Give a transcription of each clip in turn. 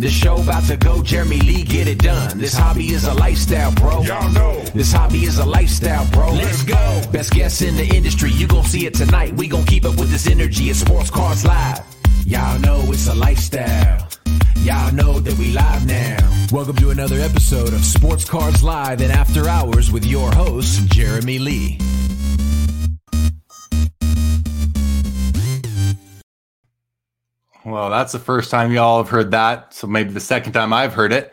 This show about to go, Jeremy Lee, get it done. This hobby is a lifestyle, bro. Y'all know. This hobby is a lifestyle, bro. Let's go. Best guests in the industry, you gon' see it tonight. We gon' keep up with this energy at Sports Cards Live. Y'all know it's a lifestyle. Y'all know that we live now. Welcome to another episode of Sports Cards Live and After Hours with your host, Jeremy Lee. Well, that's the first time y'all have heard that, so maybe the second time I've heard it.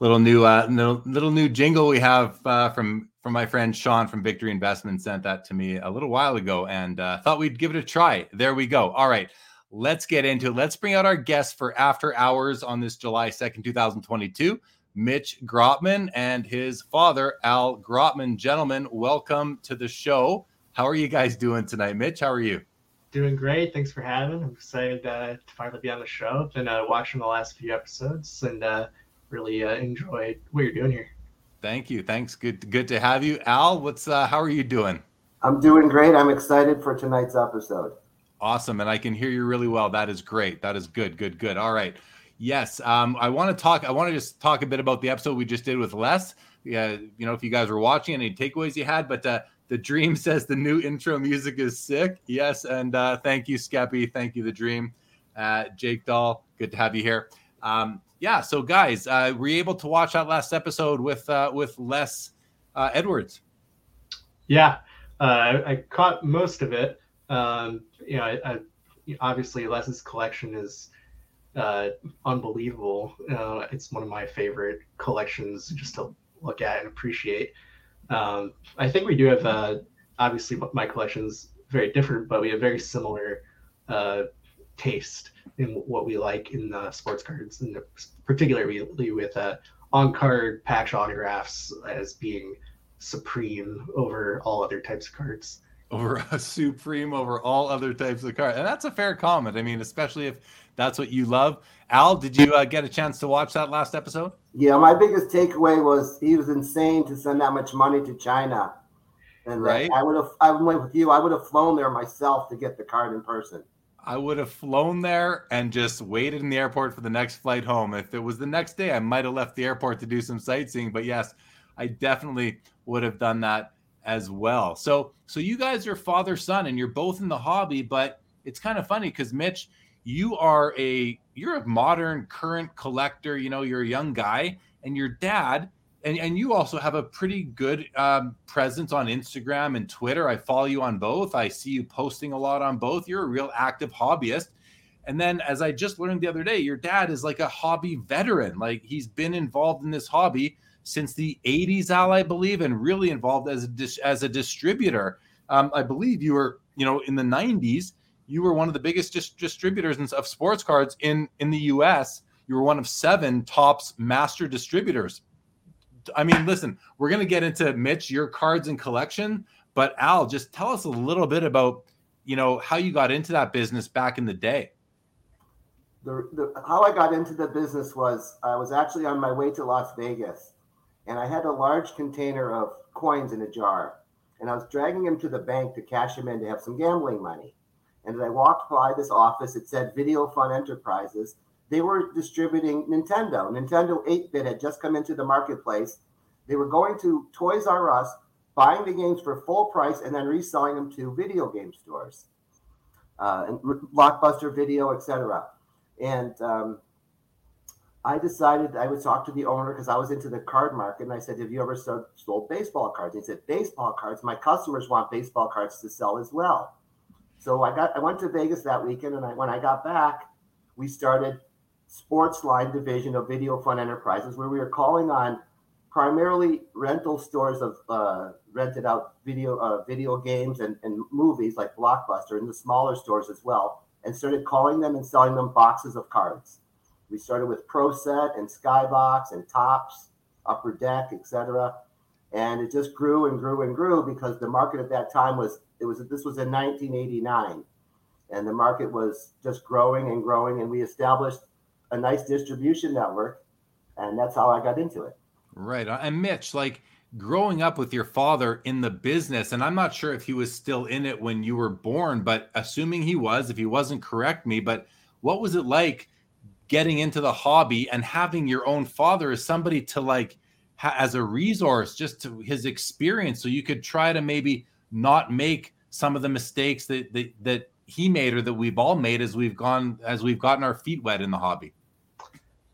Little new, uh, little, little new jingle we have uh, from from my friend Sean from Victory Investment sent that to me a little while ago, and uh, thought we'd give it a try. There we go. All right, let's get into it. Let's bring out our guest for After Hours on this July second, two thousand twenty-two. Mitch Gropman and his father, Al Gropman. Gentlemen, welcome to the show. How are you guys doing tonight? Mitch, how are you? Doing great. Thanks for having. I'm excited uh, to finally be on the show. Been uh, watching the last few episodes and uh, really uh, enjoyed what you're doing here. Thank you. Thanks. Good good to have you. Al, what's uh how are you doing? I'm doing great. I'm excited for tonight's episode. Awesome. And I can hear you really well. That is great. That is good. Good, good. All right. Yes. Um, I want to talk, I want to just talk a bit about the episode we just did with Les. Yeah, you know, if you guys were watching any takeaways you had, but uh the dream says the new intro music is sick. Yes, and uh thank you, Skeppy. Thank you, the dream. Uh Jake Dahl, good to have you here. Um, yeah, so guys, uh, were you able to watch that last episode with uh, with Les uh, Edwards? Yeah, uh, I, I caught most of it. Um, you know, I, I, obviously Les's collection is uh, unbelievable. Uh, it's one of my favorite collections just to look at and appreciate. Um, I think we do have uh, obviously my collection's very different, but we have very similar uh, taste in what we like in sports cards, and particularly with uh, on-card patch autographs as being supreme over all other types of cards. Over a supreme over all other types of cards, and that's a fair comment. I mean, especially if that's what you love. Al, did you uh, get a chance to watch that last episode? Yeah, my biggest takeaway was he was insane to send that much money to China. And Right. I would have, I went with you. I would have flown there myself to get the card in person. I would have flown there and just waited in the airport for the next flight home. If it was the next day, I might have left the airport to do some sightseeing. But yes, I definitely would have done that as well. So, so you guys are father son, and you're both in the hobby. But it's kind of funny because Mitch, you are a you're a modern current collector. You know, you're a young guy, and your dad. And, and you also have a pretty good um, presence on Instagram and Twitter. I follow you on both. I see you posting a lot on both. You're a real active hobbyist. And then, as I just learned the other day, your dad is like a hobby veteran. Like he's been involved in this hobby since the 80s, Al, I believe, and really involved as a dis- as a distributor. Um, I believe you were, you know, in the 90s, you were one of the biggest dis- distributors of sports cards in in the U.S. You were one of seven Topps master distributors. I mean, listen, we're going to get into Mitch, your cards and collection, but Al, just tell us a little bit about, you know, how you got into that business back in the day. The, the how I got into the business was I was actually on my way to Las Vegas, and I had a large container of coins in a jar, and I was dragging him to the bank to cash him in to have some gambling money. And as I walked by this office, it said Video Fun Enterprises. They were distributing Nintendo. Nintendo 8 bit had just come into the marketplace. They were going to Toys R Us, buying the games for full price, and then reselling them to video game stores, uh, and Blockbuster Video, etc. And um, I decided I would talk to the owner because I was into the card market. And I said, Have you ever sold, sold baseball cards? And he said, Baseball cards. My customers want baseball cards to sell as well. So I got I went to Vegas that weekend, and I, when I got back, we started sports line division of Video Fun Enterprises, where we were calling on primarily rental stores of uh, rented out video uh, video games and, and movies like Blockbuster, and the smaller stores as well, and started calling them and selling them boxes of cards. We started with ProSet and Skybox and Topps, Upper Deck, etc. And it just grew and grew and grew because the market at that time was it was this was in 1989, and the market was just growing and growing, and we established a nice distribution network, and that's how I got into it. Right. Uh, And Mitch, like growing up with your father in the business, and I'm not sure if he was still in it when you were born, but assuming he was, if he wasn't, correct me. But what was it like getting into the hobby and having your own father as somebody to like ha- as a resource just to his experience. So you could try to maybe not make some of the mistakes that that, that he made or that we've all made as we've gone as we've gotten our feet wet in the hobby.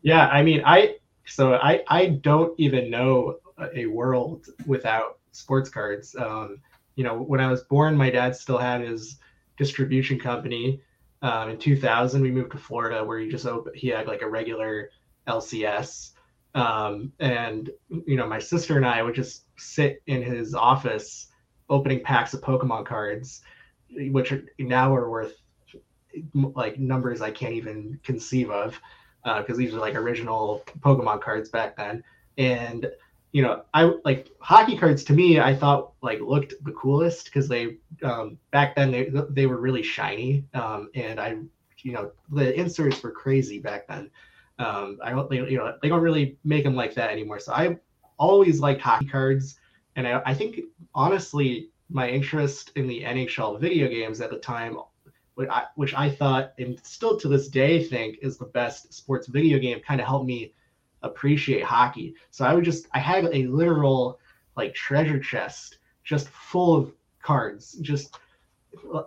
Yeah i mean i so i i don't even know a world without sports cards. Um you know when i was born my dad still had his distribution company um, in 2000 we moved to florida where he just opened he had like a regular lcs um, and you know my sister and i would just sit in his office opening packs of pokemon cards which are, now are worth like numbers i can't even conceive of because uh, these are like original pokemon cards back then. And you know i like hockey cards to me i thought like looked the coolest because they um, back then they they were really shiny um, and i you know the inserts were crazy back then um, I don't, you know, they don't really make them like that anymore. So I always liked hockey cards, and I, I think honestly, my interest in the NHL video games at the time, which I, which I thought, and still to this day think, is the best sports video game, kind of helped me appreciate hockey. So I would just, I had a literal like treasure chest just full of cards, just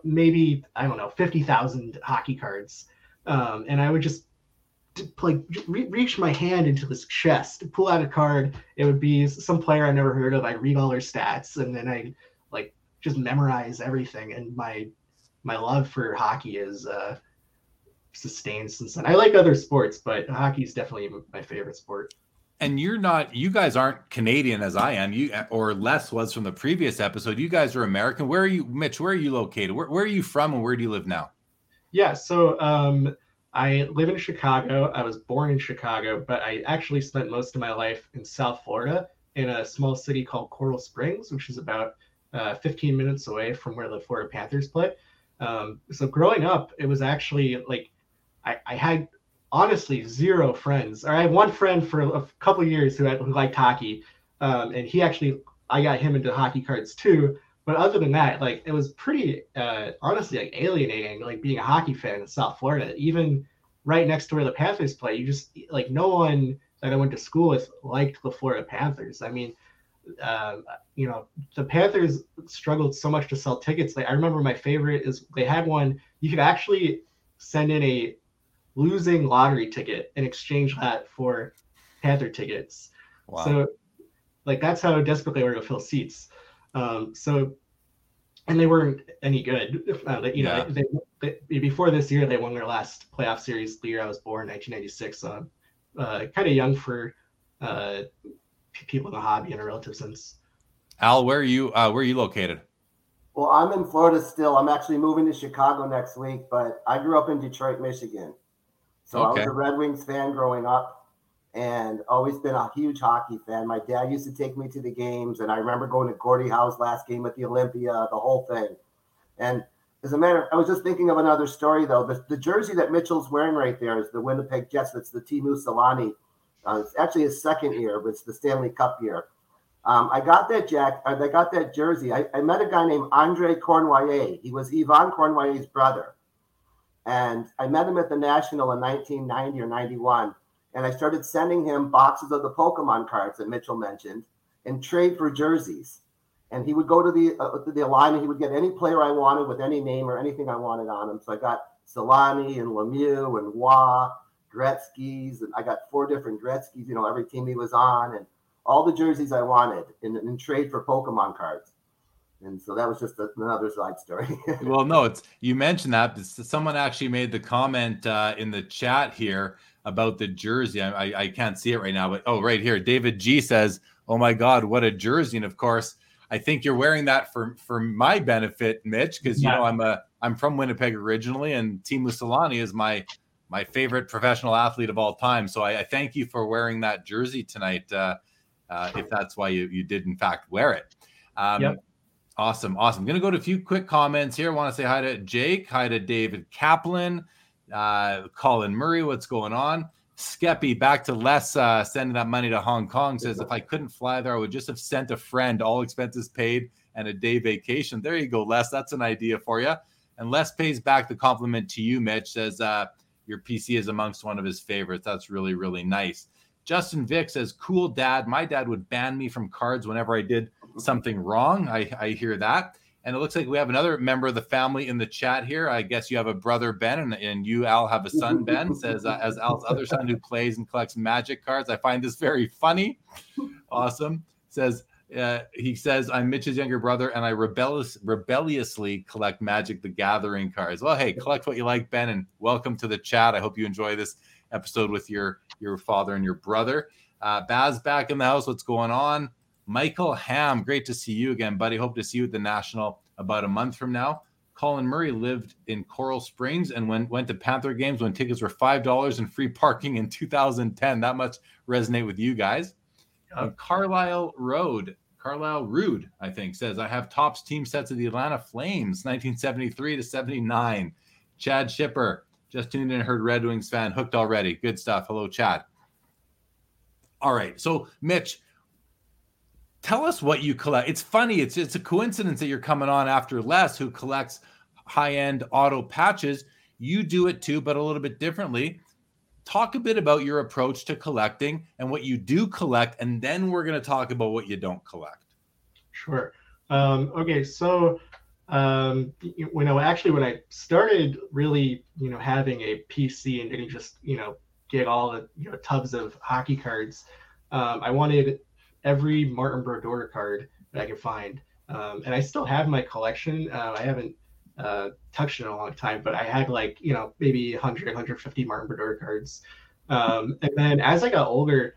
maybe I don't know, fifty thousand hockey cards, um, and I would just like re- reach my hand into this chest, pull out a card. It would be some player I never heard of. I read all their stats, and then I like just memorize everything. And my my love for hockey is uh, sustained since then. I like other sports, but hockey is definitely my favorite sport. And you're not, you guys aren't Canadian as I am. You or less was from the previous episode. You guys are American. Where are you, Mitch? Where are you located? Where, where are you from, and where do you live now? Yeah, so um, I live in Chicago. I was born in Chicago, but I actually spent most of my life in South Florida in a small city called Coral Springs, which is about uh, 15 minutes away from where the Florida Panthers play. Um, so growing up, it was actually like I, I, had honestly zero friends. I had one friend for a couple years who, had, who liked hockey, um, and he actually I got him into hockey cards too. But other than that, like it was pretty uh, honestly like alienating, like being a hockey fan in South Florida. Even right next to where the Panthers play, you just like no one that I went to school with liked the Florida Panthers. I mean, uh, you know, the Panthers struggled so much to sell tickets. Like I remember my favorite is they had one you could actually send in a losing lottery ticket and exchange that for Panther tickets. Wow. So like that's how desperately they were to fill seats. Um, so, and they weren't any good. Uh, they, you yeah. know, they, they, before this year, they won their last playoff series the year I was born, 1996. So, uh, kind of young for uh, people in the hobby in a relative sense. Al, where are you? Uh, where are you located? Well, I'm in Florida still. I'm actually moving to Chicago next week, but I grew up in Detroit, Michigan. So okay. I was a Red Wings fan growing up and always been a huge hockey fan. My dad used to take me to the games, and I remember going to Gordie Howe's last game at the Olympia, the whole thing. And as a matter, I was just thinking of another story though. The, the jersey that Mitchell's wearing right there is the Winnipeg Jets. It's the Teemu Selanne. Uh, it's actually his second year, but it's the Stanley Cup year. Um, I got that jack. I got that jersey. I, I met a guy named Andre Cournoyer. He was Yvan Cournoyer's brother, and I met him at the National in 1990 or 91 and I started sending him boxes of the Pokemon cards that Mitchell mentioned and trade for jerseys. And he would go to the uh, to the and he would get any player I wanted with any name or anything I wanted on him. So I got Selanne and Lemieux and Wah, Gretzky's, and I got four different Gretzky's. You know, every team he was on, and all the jerseys I wanted in, in trade for Pokemon cards. And so that was just another side story. well, no, it's you mentioned that someone actually made the comment uh, in the chat here about the jersey. I, I can't see it right now, but oh, right here, David G says, "Oh my God, what a jersey!" And of course, I think you're wearing that for for my benefit, Mitch, because you yeah. know I'm a I'm from Winnipeg originally, and Teemu Selanne is my my favorite professional athlete of all time. So I, I thank you for wearing that jersey tonight, uh, uh, if that's why you you did in fact wear it. Um, yep. Awesome, awesome. I'm gonna go to a few quick comments here. I want to say hi to Jake, hi to David Kaplan. Uh, Colin Murray, what's going on? Skeppy back to Les uh, sending that money to Hong Kong says if I couldn't fly there, I would just have sent a friend, all expenses paid, and a day vacation. There you go, Les. That's an idea for you. And Les pays back the compliment to you, Mitch. Says uh, your PC is amongst one of his favorites. That's really, really nice. Justin Vick says, Cool dad. My dad would ban me from cards whenever I did something wrong. I, I hear that. And it looks like we have another member of the family in the chat here. I guess you have a brother, Ben, and, and you, Al, have a son, Ben, says, uh, as Al's other son who plays and collects magic cards. I find this very funny. Awesome. Says, uh, he says, I'm Mitch's younger brother and I rebellious, rebelliously collect Magic the Gathering cards. Well, hey, collect what you like, Ben, and welcome to the chat. I hope you enjoy this episode with your, your father and your brother. Uh, Baz back in the house. What's going on? Michael Ham, great to see you again, buddy. Hope to see you at the National about a month from now. Colin Murray lived in Coral Springs and went went to Panther games when tickets were five dollars and free parking in 2010. That much resonate with you guys. Uh, Carlisle Road, Carlisle Rude, I think, says I have Topps team sets of the Atlanta Flames, 1973 to 79. Chad Shipper just tuned in, heard Red Wings fan hooked already. Good stuff. Hello, Chad. All right, so Mitch, tell us what you collect. It's funny. It's it's a coincidence that you're coming on after Les, who collects high end auto patches. You do it too, but a little bit differently. Talk a bit about your approach to collecting and what you do collect, and then we're going to talk about what you don't collect. Sure. Um, okay, so um, you know, actually, when I started really, you know, having a PC and didn't just, you know, get all the you know tubs of hockey cards, um, I wanted every Martin Brodeur card that I could find. Um, and I still have my collection. Uh, I haven't uh, touched it in a long time, but I had like, you know, maybe 100, 150 Martin Brodeur cards. Um, and then as I got older,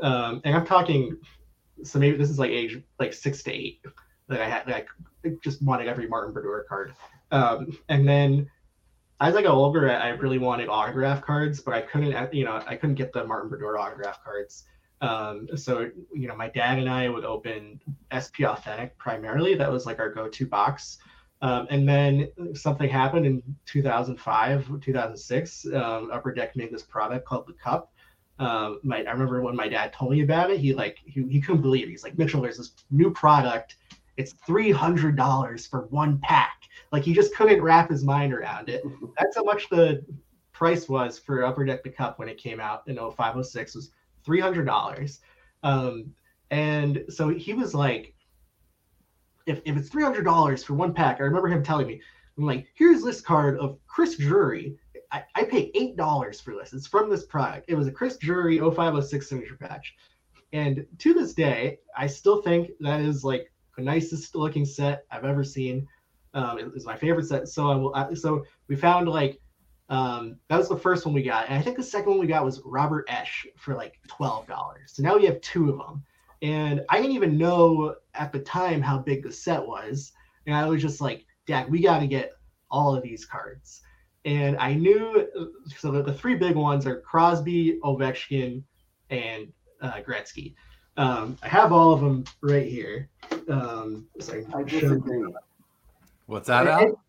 um, and I'm talking, so maybe this is like age like six to eight that I had, like just wanted every Martin Brodeur card. Um, and then as I got older, I really wanted autograph cards, but I couldn't, you know, I couldn't get the Martin Brodeur autograph cards. Um, so you know, my dad and I would open SP Authentic primarily. That was like our go-to box. Um, and then something happened in 2005, 2006. Um, Upper Deck made this product called the Cup. Um, my, I remember when my dad told me about it, he like he, he couldn't believe it. He's like, Mitchell, there's this new product. It's three hundred dollars for one pack. Like he just couldn't wrap his mind around it. That's how much the price was for Upper Deck the Cup when it came out in 0506 was three hundred dollars. Um, and so he was like, if, if it's three hundred dollars for one pack, I remember him telling me, I'm like, here's this card of Chris Drury. I, I paid eight dollars for this. It's from this product. It was a Chris Drury 0506 signature patch. And to this day, I still think that is like the nicest looking set I've ever seen. Um, it, it's my favorite set. So I will. So we found like um, that was the first one we got, and I think the second one we got was Robert Esche for like twelve dollars. So now we have two of them, and I didn't even know at the time how big the set was, and I was just like, "Dad, we got to get all of these cards." And I knew so the, the three big ones are Crosby, Ovechkin, and uh, Gretzky. Um, I have all of them right here. Um, so I, I disagree. What's that, Al?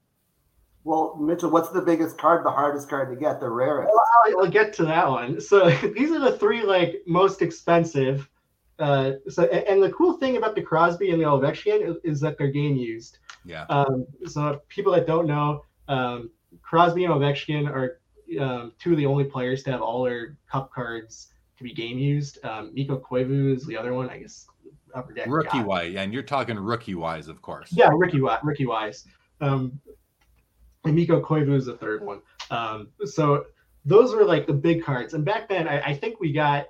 Well, Mitchell, what's the biggest card, the hardest card to get, the rarest? Well, I'll, I'll get to that one. So these are the three like most expensive. Uh, so and the cool thing about the Crosby and the Ovechkin is, is that they're game used. Yeah. Um, so people that don't know, um, Crosby and Ovechkin are um, two of the only players to have all their cup cards to be game used. Um, Mikko Koivu is the other one, I guess. Upper deck rookie wise, and you're talking rookie wise, of course. Yeah, rookie wise. Rookie wise. Um, and Mikko Koivu is the third one. Um, so those were like the big cards. And back then, I, I think we got,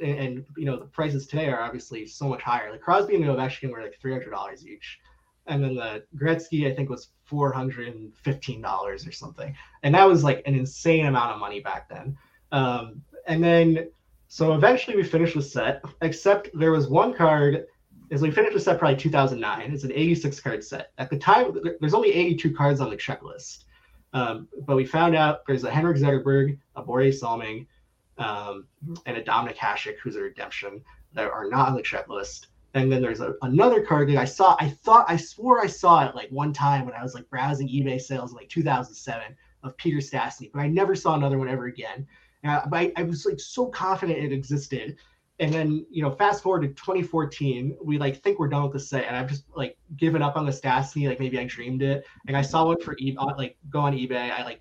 and, and, you know, the prices today are obviously so much higher. The Crosby and Ovechkin were like three hundred dollars each, and then the Gretzky I think was four hundred and fifteen dollars or something, and that was like an insane amount of money back then. Um, and then so eventually we finished the set, except there was one card. As we finished the set probably 2009. It's an 86 card set. At the time, there's only 82 cards on the checklist. Um, but we found out there's a Henrik Zetterberg, a Borje Salming, um, and a Dominik Hasek, who's a redemption, that are not on the checklist. And then there's a, another card that I saw. I thought I swore I saw it like one time when I was like browsing eBay sales in like 2007 of Peter Stastny, but I never saw another one ever again. Uh, but I, I was like so confident it existed. And then, you know, fast forward to 2014, we like think we're done with the set, and I've just like given up on the Stastny. Like maybe I dreamed it, like I saw one for eBay, like go on eBay. I like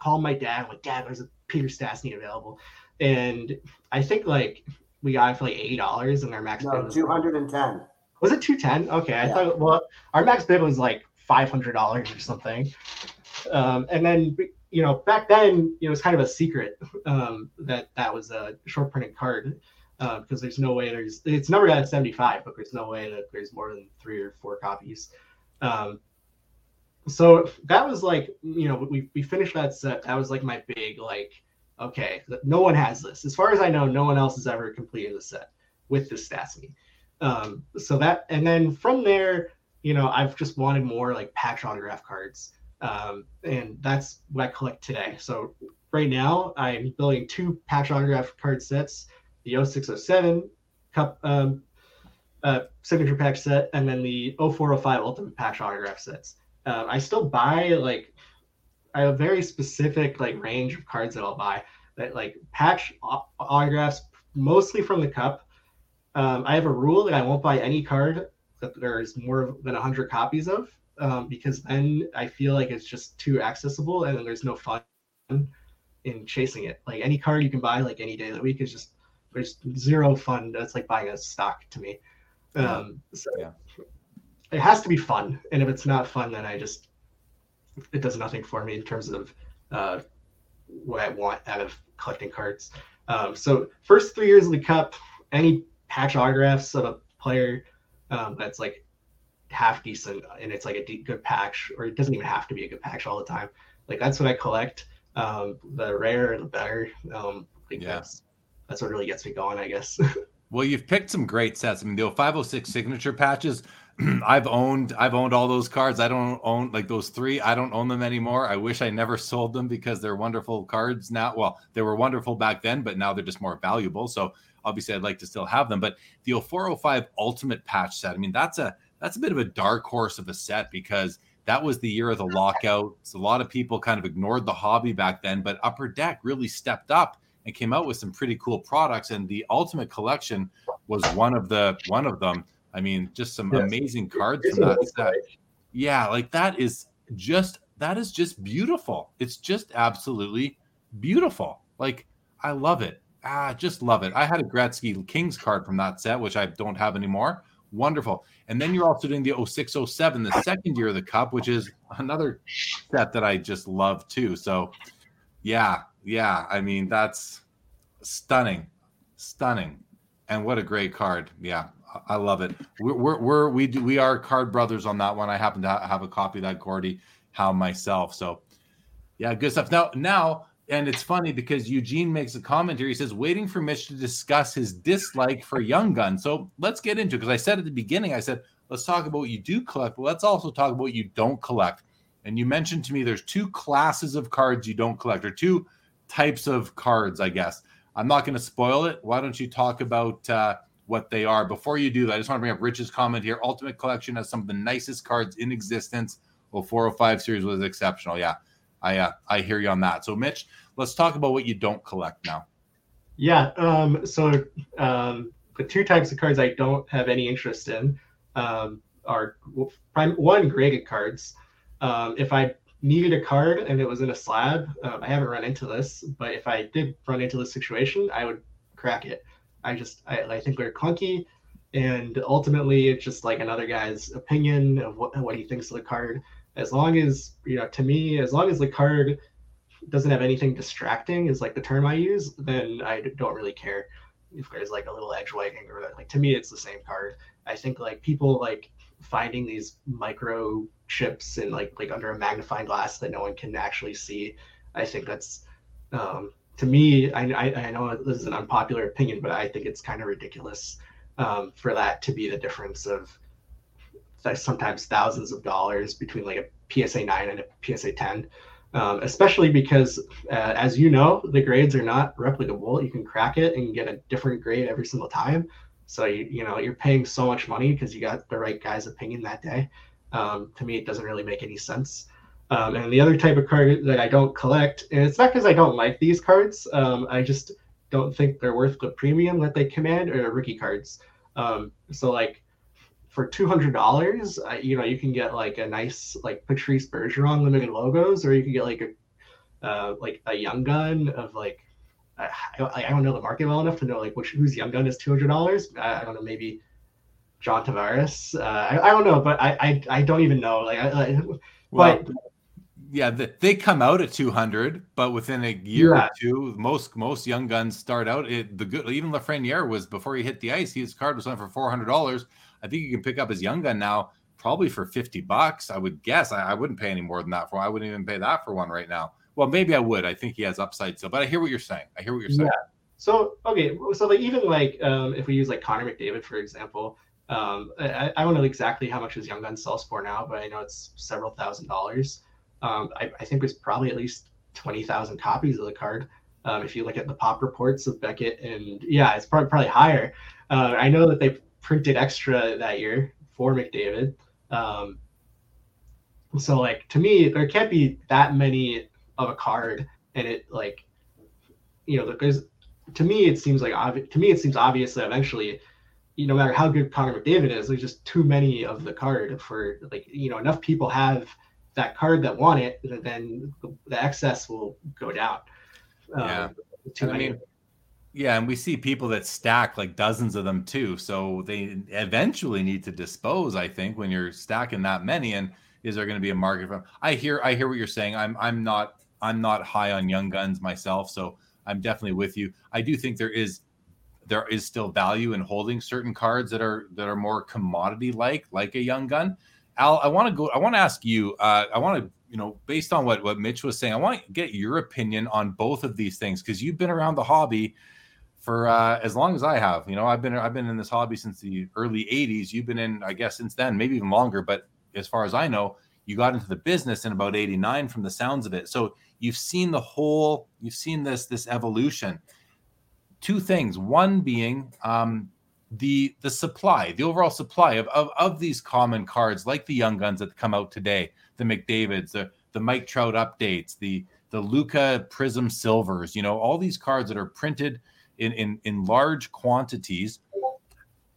called my dad. I'm like, Dad, there's a Peter Stastny available, and I think like we got it for like eighty dollars, and our max No, bid was two hundred and ten. was it two ten? Okay, I thought well our max bid was like five hundred dollars or something, um, and then you know back then you know, it was kind of a secret um, that that was a short printed card uh, because there's no way there's it's numbered at 75 but there's no way that there's more than three or four copies. Um, so that was like you know we, we finished that set. That was like my big like okay no one has this. As far as i know no one else has ever completed the set with this Stastny. um so that and then from there you know i've just wanted more like patch autograph cards. Um and that's what i collect today. So right now i'm building two patch autograph card sets the 0607 cup um, uh, signature patch set and then the 0405 ultimate patch autograph sets. Um, I still buy like a very specific like range of cards that I'll buy that like patch au- autographs mostly from the cup. Um, I have a rule that I won't buy any card that there's more than 100 copies of um, because then I feel like it's just too accessible and then there's no fun in chasing it. Like any card you can buy like any day of the week is just there's zero fun. That's like buying a stock to me. Um, so Yeah. it has to be fun, and if it's not fun, then I just it does nothing for me in terms of uh, what I want out of collecting cards. Um, so first three years of the cup, any patch autographs of a player um, that's like half decent and it's like a de- good patch, or it doesn't even have to be a good patch all the time. Like that's what I collect. Um, the rarer, the better. Um, like Yeah. that's that's what really gets me going, I guess. Well, you've picked some great sets. I mean, the 506 signature patches. I've owned. I've owned all those cards. I don't own like those three. I don't own them anymore. I wish I never sold them because they're wonderful cards now. Well, they were wonderful back then, but now they're just more valuable. So obviously, I'd like to still have them. But the 0405 Ultimate Patch set. I mean, that's a that's a bit of a dark horse of a set because that was the year of the lockout. So a lot of people kind of ignored the hobby back then, but Upper Deck really stepped up and came out with some pretty cool products. And the Ultimate Collection was one of the one of them. I mean, just some Yes. amazing cards from that set. Yeah, like that is just that is just beautiful. It's just absolutely beautiful. Like I love it. Ah, just love it. I had a Gretzky Kings card from that set, which I don't have anymore. Wonderful. And then you're also doing the 0607, the second year of the cup, which is another set that I just love too. So yeah, yeah. I mean, that's stunning, stunning. And what a great card. Yeah, I- love it. We're, we're, we're we do we are card brothers on that one. I happen to have a copy of that Gordie Howe myself. So yeah, good stuff. Now now and it's funny because Eugene makes a comment here. He says, waiting for Mitch to discuss his dislike for Young Gun. So let's get into it. Because I said at the beginning, I said, let's talk about what you do collect, but let's also talk about what you don't collect. And you mentioned to me there's two classes of cards you don't collect, or two types of cards, I guess. I'm not going to spoil it. Why don't you talk about uh, what they are? Before you do that, I just want to bring up Rich's comment here. Ultimate Collection has some of the nicest cards in existence. Well, 405 series was exceptional. Yeah, I uh, I hear you on that. So, Mitch, let's talk about what you don't collect now. Yeah. Um, so um, the two types of cards I don't have any interest in um, are prime, one graded cards. Um, if I needed a card and it was in a slab, um, I haven't run into this, but if I did run into this situation, I would crack it. I just I, I think they're clunky, and ultimately it's just like another guy's opinion of what what he thinks of the card. As long as you know, to me, as long as the card doesn't have anything distracting is like the term I use, then I don't really care if there's like a little edge wagging or like to me it's the same card. I think like people like finding these micro chips and like like under a magnifying glass that no one can actually see. I think that's um, to me. I, I I know this is an unpopular opinion, but I think it's kind of ridiculous um, for that to be the difference of th- sometimes thousands of dollars between like a PSA nine and a PSA ten um, especially because, uh, as you know, the grades are not replicable. You can crack it and get a different grade every single time. So you you know you're paying so much money because you got the right guy's opinion that day. Um, to me, it doesn't really make any sense. Um, and the other type of card that I don't collect, and it's not because I don't like these cards. Um, I just don't think they're worth the premium that they command, or rookie cards. Um, so like for two hundred dollars, you know, you can get like a nice like Patrice Bergeron limited logos, or you can get like a uh, like a young gun of like I, I, don't know the market well enough to know like which whose young gun is two hundred dollars. I, I, don't know, maybe John Tavares. Uh, I, I don't know, but I, I, I don't even know. Like, I, well, but yeah, the, they come out at 200, but within a year yeah. or two, most most young guns start out. It, the good even Lafreniere was before he hit the ice. His card was on for four hundred dollars. I think you can pick up his young gun now probably for 50 bucks. I would guess. I, I, wouldn't pay any more than that for. I wouldn't even pay that for one right now. Well, maybe I would. I think he has upside still, but I hear what you're saying. I hear what you're saying. Yeah. So okay, so like even like um, if we use like Connor McDavid for example, um, I, I don't know exactly how much his young gun sells for now, but I know it's several thousand dollars. Um, I, I think there's probably at least twenty thousand copies of the card. Um, if you look at the pop reports of Beckett, and yeah, it's probably probably higher. Uh, I know that they printed extra that year for McDavid. Um, so like to me, there can't be that many of a card, and it like, you know, because to me it seems like obvious. To me, it seems obvious that eventually, you know, no matter how good Connor McDavid is, there's just too many of the card for like you know enough people have that card that want it, then the excess will go down. Yeah, um, I mean, yeah, and we see people that stack like dozens of them too. So they eventually need to dispose. I think when you're stacking that many, and is there going to be a market for? Them? I hear, I hear what you're saying. I'm, I'm not, I'm not high on young guns myself, so I'm definitely with you. I do think there is, there is still value in holding certain cards that are that are more commodity like, like a young gun. Al, I want to go. I want to ask you. Uh, I want to, you know, based on what what Mitch was saying, I want to get your opinion on both of these things because you've been around the hobby for uh, as long as I have. You know, I've been I've been in this hobby since the early '80s. You've been in, I guess, since then, maybe even longer. But as far as I know, you got into the business in about '89, from the sounds of it. So you've seen the whole, you've seen this this evolution. Two things. One being um, the the supply, the overall supply of, of of these common cards, like the young guns that come out today, the McDavid's, the the Mike Trout updates, the the Luka Prism Silvers. You know, all these cards that are printed in in, in large quantities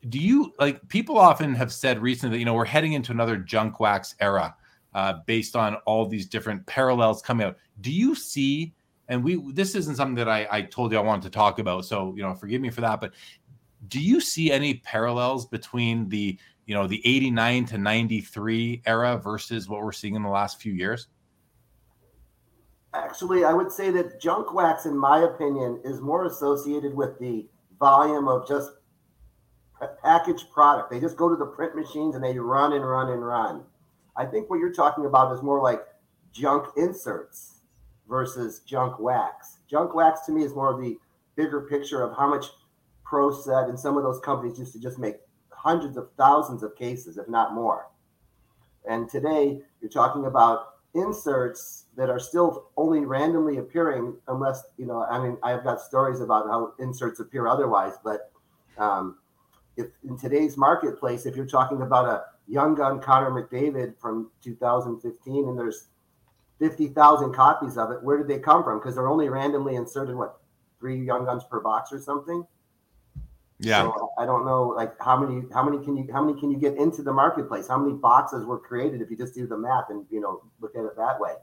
do you like people often have said recently that you know we're heading into another junk wax era uh, based on all these different parallels coming out do you see and we this isn't something that I, I told you i wanted to talk about so you know forgive me for that but do you see any parallels between the you know the 89 to 93 era versus what we're seeing in the last few years Actually, I would say that junk wax, in my opinion, is more associated with the volume of just packaged product. They just go to the print machines and they run and run and run. I think what you're talking about is more like junk inserts versus junk wax. Junk wax to me is more of the bigger picture of how much Pro Set and some of those companies used to just make hundreds of thousands of cases, if not more. And today you're talking about inserts that are still only randomly appearing unless you know i mean i've got stories about how inserts appear otherwise but um, if in today's marketplace if you're talking about a young gun connor mcdavid from 2015 and there's 50000 copies of it where did they come from because they're only randomly inserted what three young guns per box or something yeah. So I don't know like how many how many can you how many can you get into the marketplace? How many boxes were created if you just do the math and you know look at it that way?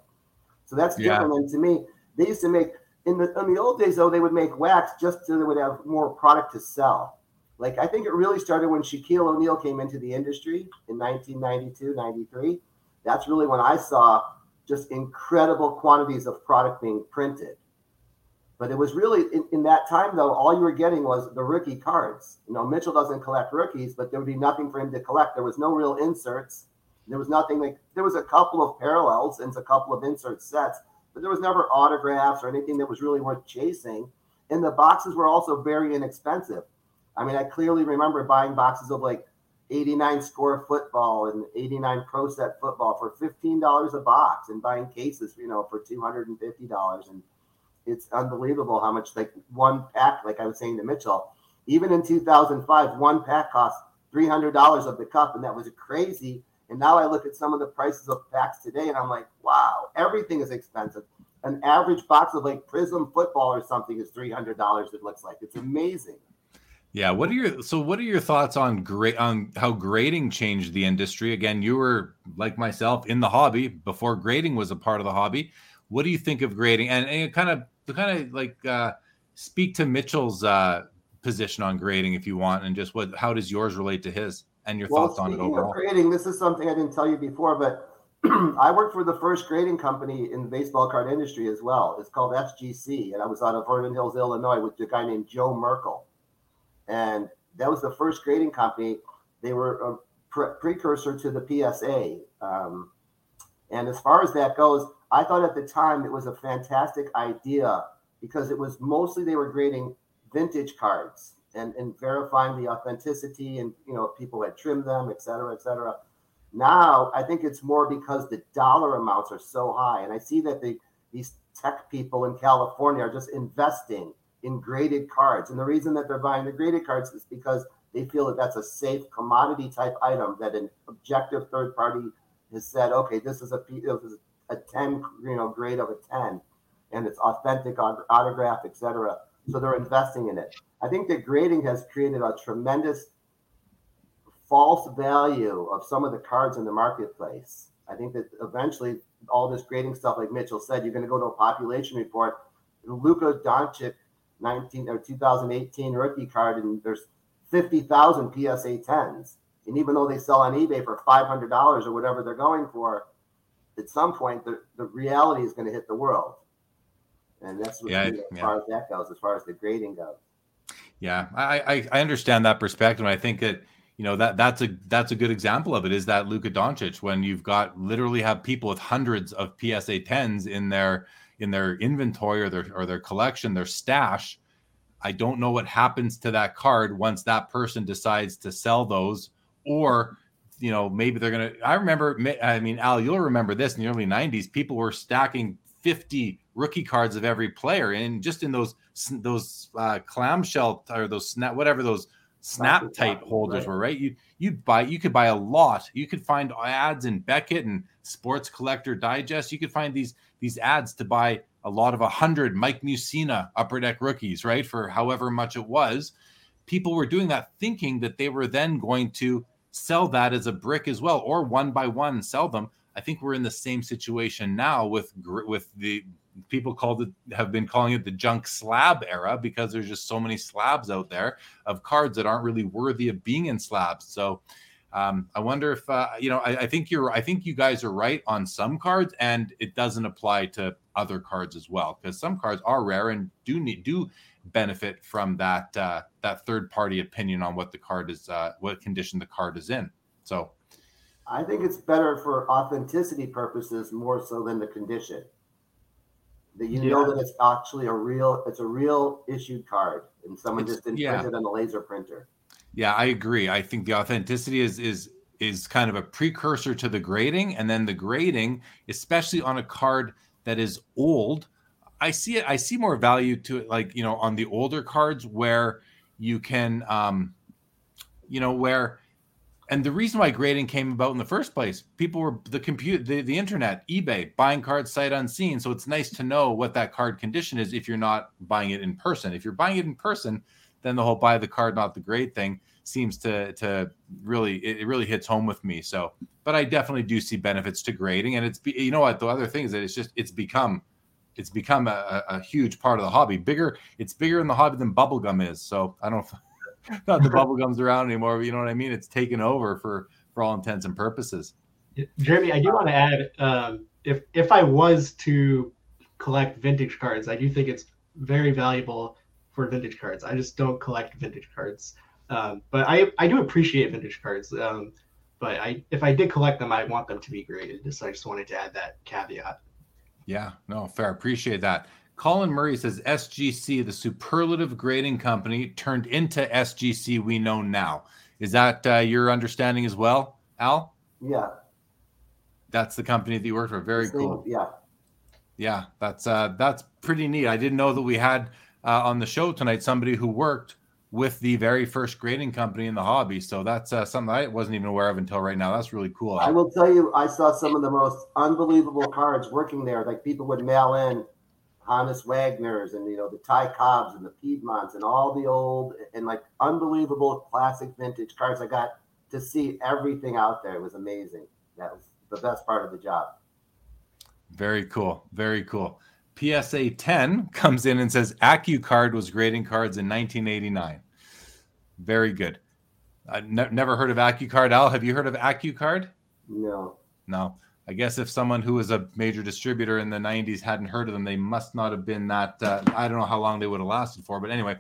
So that's yeah. different. And to me, they used to make in the in the old days though they would make wax just so they would have more product to sell. Like I think it really started when Shaquille O'Neal came into the industry in 1992, 93. That's really when I saw just incredible quantities of product being printed. But it was really in, in, that time though, all you were getting was the rookie cards. You know, Mitchell doesn't collect rookies, but there would be nothing for him to collect. There was no real inserts. There was nothing like there was a couple of parallels and a couple of insert sets, but there was never autographs or anything that was really worth chasing. And the boxes were also very inexpensive. I mean, I clearly remember buying boxes of like 89 score football and 89 pro set football for $15 a box and buying cases, you know, for $250 and it's unbelievable how much like one pack, like I was saying to Mitchell, even in 2005, one pack cost $300 of the cup, and that was crazy. And now I look at some of the prices of packs today, and I'm like, wow, everything is expensive. An average box of like Prism football or something is $300. It looks like it's amazing. Yeah. What are your so? What are your thoughts on great on how grading changed the industry? Again, you were like myself in the hobby before grading was a part of the hobby What do you think of grading? And, and kind of kind of like uh, speak to Mitchell's uh, position on grading if you want, and just what how does yours relate to his and your well, thoughts on it overall? grading, this is something I didn't tell you before, but I worked for the first grading company in the baseball card industry as well. It's called FGC, and I was out of Vernon Hills, Illinois, with a guy named Joe Merkel, and that was the first grading company. They were a pre- precursor to the PSA. Um, and as far as that goes, I thought at the time it was a fantastic idea because it was mostly they were grading vintage cards and, and verifying the authenticity and you know people had trimmed them, et cetera, et cetera. Now I think it's more because the dollar amounts are so high, and I see that the these tech people in California are just investing in graded cards, and the reason that they're buying the graded cards is because they feel that that's a safe commodity type item that an objective third party has said, okay, this is a a ten you know grade of a ten, and it's authentic autograph, etc. So they're investing in it. I think that grading has created a tremendous false value of some of the cards in the marketplace. I think that eventually all this grading stuff, like Mitchell said, you're going to go to a population report. Luka Doncic, 19 or 2018 rookie card, and there's 50,000 PSA 10s. And even though they sell on eBay for $500 or whatever they're going for, at some point the, the reality is going to hit the world. And that's what, yeah, you know, as yeah. far as that goes, as far as the grading goes. Yeah, I, I, I understand that perspective. I think that you know that that's a that's a good example of it. Is that Luka Doncic when you've got literally have people with hundreds of PSA tens in their in their inventory or their or their collection, their stash. I don't know what happens to that card once that person decides to sell those, or you know maybe they're gonna. I remember. I mean, Al, you'll remember this in the early '90s. People were stacking 50 rookie cards of every player, and just in those those uh, clamshell or those snap whatever those snap type holders right. were right. You you'd buy you could buy a lot. You could find ads in Beckett and Sports Collector Digest. You could find these these ads to buy a lot of a hundred Mike Mussina upper deck rookies, right? For however much it was. People were doing that thinking that they were then going to sell that as a brick as well, or one by one sell them. I think we're in the same situation now with with the people called it have been calling it the junk slab era because there's just so many slabs out there of cards that aren't really worthy of being in slabs. So um, I wonder if uh, you know. I, I, think you're. I think you guys are right on some cards, and it doesn't apply to other cards as well because some cards are rare and do need do benefit from that uh, that third party opinion on what the card is, uh, what condition the card is in. So I think it's better for authenticity purposes more so than the condition. That you yeah. know that it's actually a real, it's a real issued card, and someone it's, just didn't yeah. print it on a laser printer. Yeah, I agree. I think the authenticity is is is kind of a precursor to the grading, and then the grading, especially on a card that is old, I see it. I see more value to it, like you know, on the older cards where you can, um, you know, where and the reason why grading came about in the first place people were the compute the, the internet ebay buying cards sight unseen so it's nice to know what that card condition is if you're not buying it in person if you're buying it in person then the whole buy the card not the grade thing seems to to really it really hits home with me. So but i definitely do see benefits to grading. And it's you know what the other thing is that it's just it's become it's become a, a huge part of the hobby. Bigger it's bigger in the hobby than bubblegum is. So i don't not the bubble gums around anymore, but you know what I mean? It's taken over for for all intents and purposes. Jeremy, I do want to add um, if if I was to collect vintage cards, I do think it's very valuable for vintage cards. I just don't collect vintage cards, um, but I I do appreciate vintage cards. Um, but I if I did collect them, I want them to be graded. So I just wanted to add that caveat. Yeah, no, fair. Appreciate that. Colin Murray says SGC, the superlative grading company, turned into SGC we know now. Is that uh, your understanding as well, Al? Yeah. That's the company that you worked for. Very Same, cool. Yeah. Yeah, that's uh, that's pretty neat. I didn't know that we had uh, on the show tonight somebody who worked with the very first grading company in the hobby. So that's uh, something I wasn't even aware of until right now. That's really cool. I will tell you, I saw some of the most unbelievable cards working there. Like people would mail in Honus Wagner's and you know the Ty Cobbs and the Piedmonts and all the old and like unbelievable classic vintage cards. I got to see everything out there. It was amazing. That was the best part of the job. Very cool. Very cool. PSA 10 comes in and says AccuCard was grading cards in 1989. Very good. I ne- never heard of AccuCard. Al, have you heard of AccuCard? No. No. I guess if someone who was a major distributor in the 90s hadn't heard of them, they must not have been that. Uh, I don't know how long they would have lasted for, but anyway,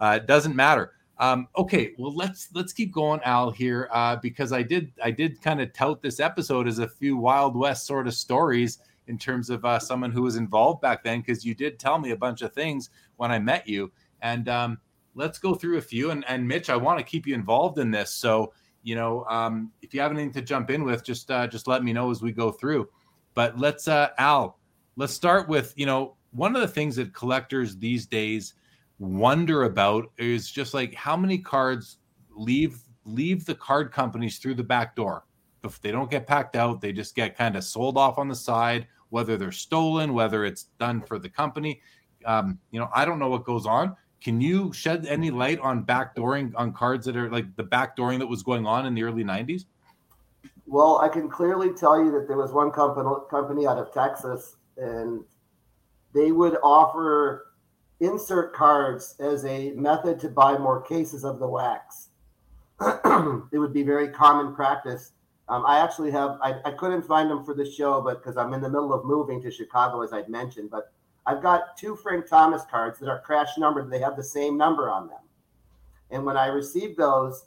uh, it doesn't matter. Um, okay, well let's let's keep going, Al here, uh, because I did I did kind of tout this episode as a few Wild West sort of stories in terms of uh, someone who was involved back then, because you did tell me a bunch of things when I met you, and um, let's go through a few. And, and Mitch, I want to keep you involved in this, so you know um, if you have anything to jump in with, just uh, just let me know as we go through. But let's uh, Al, let's start with you know one of the things that collectors these days wonder about is just like how many cards leave leave the card companies through the back door. If they don't get packed out, they just get kind of sold off on the side, whether they're stolen, whether it's done for the company. Um, you know, I don't know what goes on. Can you shed any light on backdooring on cards that are like the backdooring that was going on in the early 90s? Well, I can clearly tell you that there was one company company out of Texas, and they would offer insert cards as a method to buy more cases of the wax. it would be very common practice. Um, I actually have, I, I couldn't find them for the show, but because I'm in the middle of moving to Chicago, as I'd mentioned, but I've got two Frank Thomas cards that are crash numbered. They have the same number on them. And when I received those,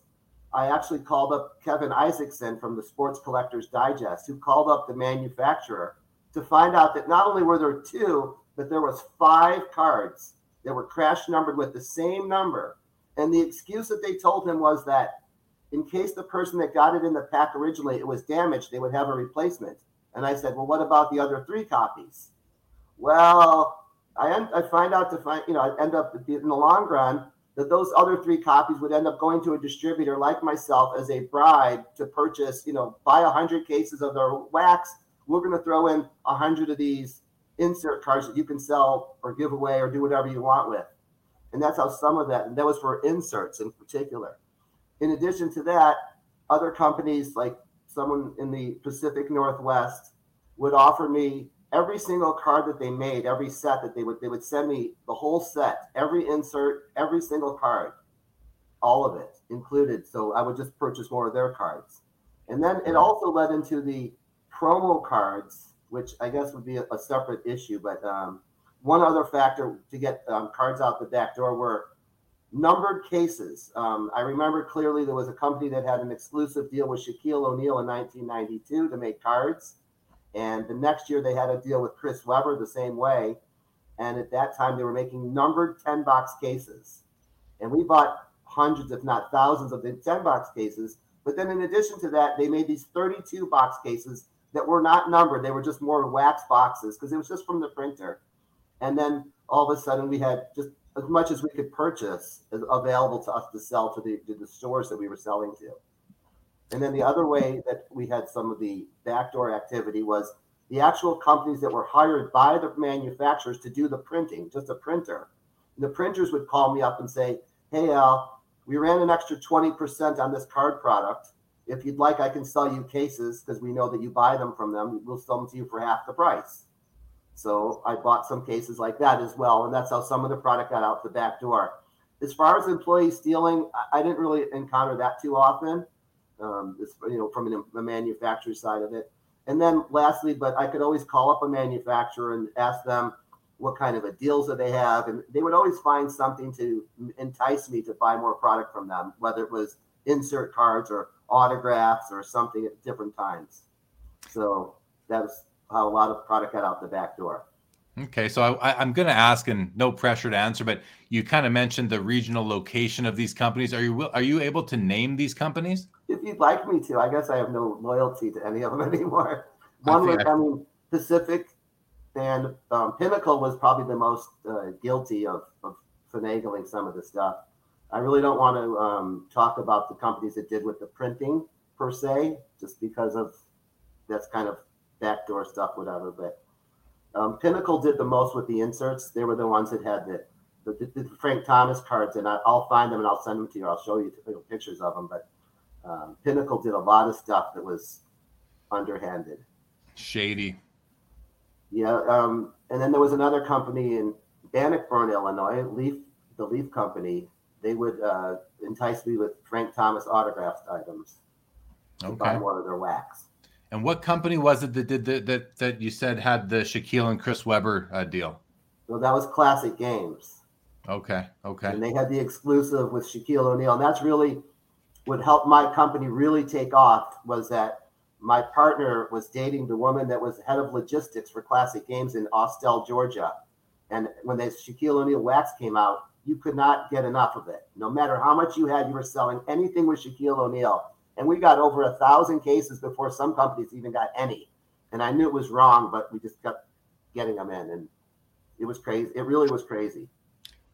I actually called up Kevin Isaacson from the Sports Collectors Digest, who called up the manufacturer to find out that not only were there two, but there was five cards that were crash numbered with the same number. And the excuse that they told him was that in case the person that got it in the pack originally it was damaged, they would have a replacement. And I said, well, what about the other three copies? Well, I, end, I find out to find, you know, I end up in the long run that those other three copies would end up going to a distributor like myself as a bribe to purchase, you know, buy a hundred cases of their wax. We're going to throw in a hundred of these insert cards that you can sell or give away or do whatever you want with. And that's how some of that, and that was for inserts in particular. In addition to that, other companies like someone in the Pacific Northwest would offer me every single card that they made, every set that they would they would send me the whole set, every insert, every single card, all of it included. So I would just purchase more of their cards. And then it also led into the promo cards which I guess would be a, a separate issue. But um, one other factor to get um, cards out the back door were numbered cases. Um, I remember clearly there was a company that had an exclusive deal with Shaquille O'Neal in 1992 to make cards. And the next year they had a deal with Chris Webber the same way. And at that time they were making numbered 10 box cases. And we bought hundreds, if not thousands, of the 10 box cases. But then in addition to that, they made these 32 box cases that were not numbered. They were just more wax boxes because it was just from the printer. And then all of a sudden we had just as much as we could purchase available to us to sell to the, to the stores that we were selling to. And then the other way that we had some of the backdoor activity was the actual companies that were hired by the manufacturers to do the printing, just a printer. And the printers would call me up and say, Hey, Al, we ran an extra 20% on this card product if you'd like, I can sell you cases because we know that you buy them from them. We'll sell them to you for half the price. So I bought some cases like that as well, and that's how some of the product got out the back door. As far as employee stealing, I didn't really encounter that too often. Um, you know, from an, a manufacturer side of it. And then lastly, but I could always call up a manufacturer and ask them what kind of a deals that they have, and they would always find something to entice me to buy more product from them, whether it was insert cards or autographs or something at different times. So that's how a lot of product got out the back door. Okay, so I, am going to ask, and no pressure to answer, but you kind of mentioned the regional location of these companies. Are you are you able to name these companies? If you'd like me to, I guess I have no loyalty to any of them anymore. One was, I, I mean, Pacific, and um, Pinnacle was probably the most uh, guilty of, of finagling some of the stuff. I really don't want to um, talk about the companies that did with the printing per se, just because of that's kind of backdoor stuff, whatever. But um, Pinnacle did the most with the inserts. They were the ones that had the the, the Frank Thomas cards, and I, will find them and I'll send them to you. I'll show you pictures of them. But um, Pinnacle did a lot of stuff that was underhanded, shady. Yeah, um, and then there was another company in Bannockburn, Illinois, Leaf, the Leaf Company. They would uh, entice me with Frank Thomas autographed items to Okay. buy more of their wax. And what company was it that did the, that that you said had the Shaquille and Chris Webber uh, deal? Well, that was Classic Games. Okay. Okay. and they had the exclusive with Shaquille O'Neal. And that's really what helped my company really take off was that my partner was dating the woman that was head of logistics for Classic Games in Austell, Georgia. And when the Shaquille O'Neal wax came out, you could not get enough of it. No matter how much you had, you were selling anything with Shaquille O'Neal. And we got over a thousand cases before some companies even got any. And I knew it was wrong, but we just kept getting them in. And it was crazy. It really was crazy.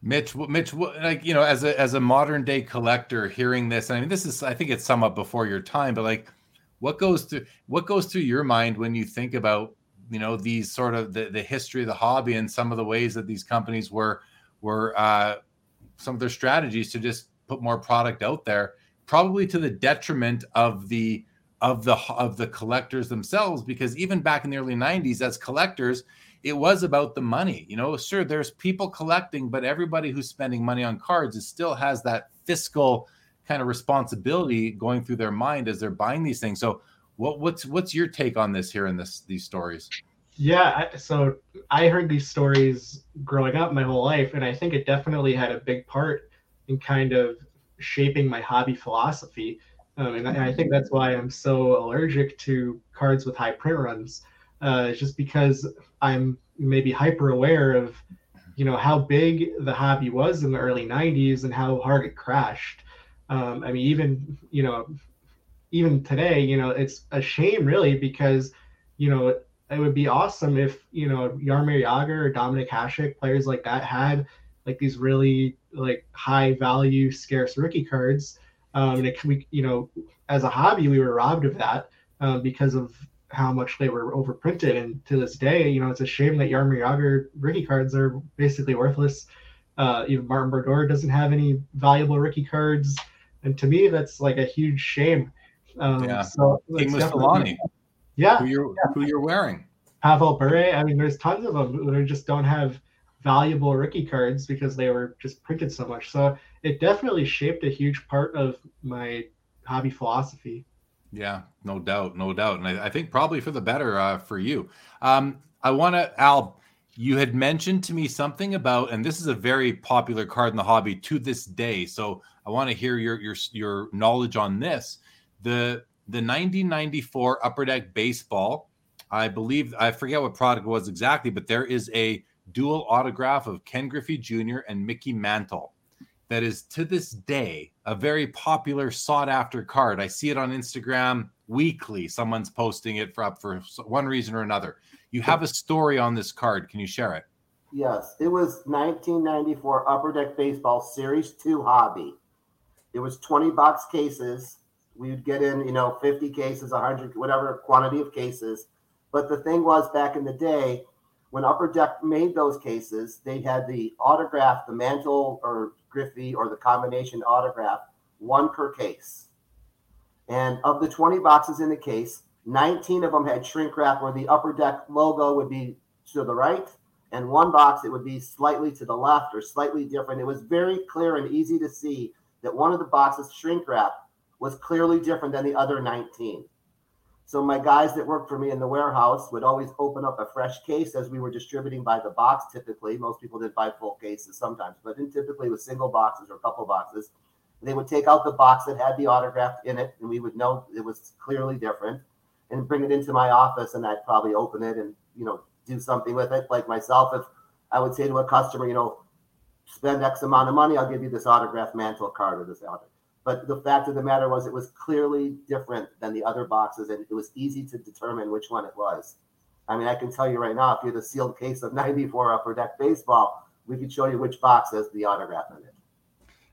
Mitch, Mitch, like you know, as a as a modern day collector, hearing this, I mean, this is, I think it's somewhat before your time, but like, what goes through what goes through your mind when you think about you know these sort of the, the history of the hobby and some of the ways that these companies were were uh, some of their strategies to just put more product out there, probably to the detriment of the of the of the collectors themselves, because even back in the early '90s, as collectors, it was about the money. You know, sure, there's people collecting, but everybody who's spending money on cards is still has that fiscal kind of responsibility going through their mind as they're buying these things. So, what what's what's your take on this here in this these stories? Yeah, so I heard these stories growing up my whole life, and I think it definitely had a big part in kind of shaping my hobby philosophy. Um, and, I, and I think that's why I'm so allergic to cards with high print runs, uh, just because I'm maybe hyper aware of, you know, how big the hobby was in the early '90s and how hard it crashed. Um, I mean, even you know, even today, you know, it's a shame really because, you know, it would be awesome if you know Jaromir Jagr or Dominik Hasek, players like that, had like these really like high value scarce rookie cards. Um, and it we you know as a hobby we were robbed of that um, because of how much they were overprinted. And to this day, you know, it's a shame that Jaromir Jagr rookie cards are basically worthless. Uh, even Martin Brodeur doesn't have any valuable rookie cards, and to me that's like a huge shame. Um, Yeah. So King it's definitely- Mussolani, yeah, who you're who you're wearing. Pavel Bure. I mean, there's tons of them who just don't have valuable rookie cards because they were just printed so much. So it definitely shaped a huge part of my hobby philosophy. Yeah, no doubt, no doubt, and I, I think probably for the better uh, for you. Um, I want to, Al. You had mentioned to me something about, and this is a very popular card in the hobby to this day. So I want to hear your your your knowledge on this. The the 1994 Upper Deck Baseball, I believe I forget what product it was exactly, but there is a dual autograph of Ken Griffey Jr. and Mickey Mantle that is to this day a very popular sought after card. I see it on Instagram weekly. Someone's posting it for up for one reason or another. You have a story on this card. Can you share it? Yes, it was 1994 Upper Deck Baseball Series 2 hobby. It was 20 box cases. We would get in, you know, 50 cases, 100, whatever quantity of cases. But the thing was, back in the day, when Upper Deck made those cases, they had the autograph, the Mantle or Griffey or the combination autograph, one per case. And of the 20 boxes in the case, 19 of them had shrink wrap where the Upper Deck logo would be to the right and one box it would be slightly to the left or slightly different. It was very clear and easy to see that one of the boxes shrink wrap was clearly different than the other 19. So my guys that worked for me in the warehouse would always open up a fresh case as we were distributing by the box. Typically, most people did buy full cases sometimes, but in typically with single boxes or a couple boxes, they would take out the box that had the autograph in it, and we would know it was clearly different, and bring it into my office, and I'd probably open it and you know do something with it. Like myself, if I would say to a customer, you know, spend X amount of money, I'll give you this autograph mantle card or this autograph. But the fact of the matter was, it was clearly different than the other boxes, and it was easy to determine which one it was. I mean, I can tell you right now, if you had a sealed case of 94 Upper Deck Baseball, we could show you which box has the autograph in it.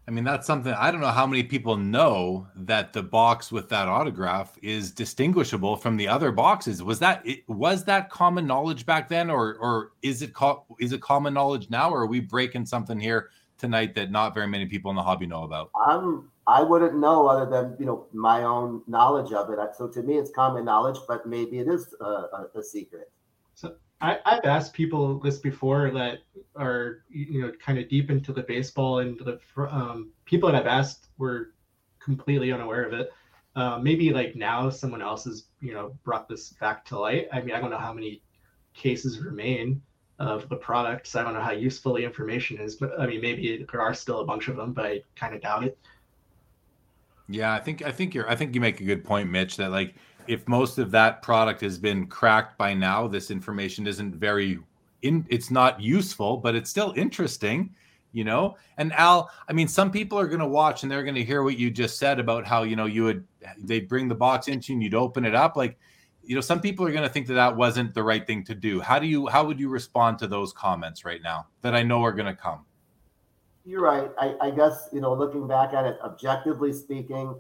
I mean, that's something I don't know how many people know that the box with that autograph is distinguishable from the other boxes. Was that was that common knowledge back then, or or is it co- is it common knowledge now, or are we breaking something here tonight that not very many people in the hobby know about? I'm I wouldn't know other than you know my own knowledge of it. So to me, it's common knowledge, but maybe it is a, a, a secret. I, I've asked people this before that are you know kind of deep into the baseball and the um, people that I've asked were completely unaware of it. Uh, maybe like now someone else has you know brought this back to light. I mean, I don't know how many cases remain of the products. I don't know how useful the information is. But I mean, maybe there are still a bunch of them, but I kind of doubt it. Yeah, I think I think you're I think you make a good point, Mitch. That like if most of that product has been cracked by now, this information isn't very in it's not useful, but it's still interesting, you know? And Al, I mean, some people are gonna watch and they're gonna hear what you just said about how, you know, you would they'd bring the box into you and you'd open it up. Like, you know, some people are gonna think that that wasn't the right thing to do. How do you how would you respond to those comments right now that I know are gonna come? You're right. I, I guess, you know, looking back at it, objectively speaking,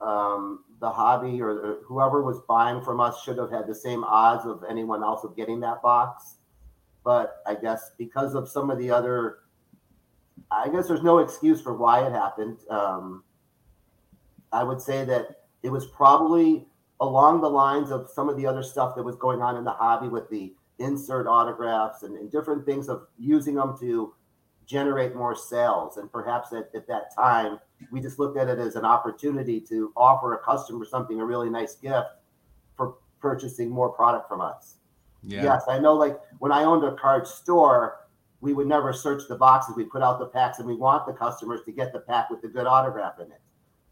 um, the hobby or whoever was buying from us should have had the same odds of anyone else of getting that box. But I guess because of some of the other, I guess there's no excuse for why it happened. Um, I would say that it was probably along the lines of some of the other stuff that was going on in the hobby with the insert autographs and, and different things of using them to generate more sales. And perhaps at, at that time, we just looked at it as an opportunity to offer a customer something, a really nice gift for purchasing more product from us. Yeah. Yes, I know. Like when I owned a card store, we would never search the boxes. We put out the packs, and we want the customers to get the pack with the good autograph in it.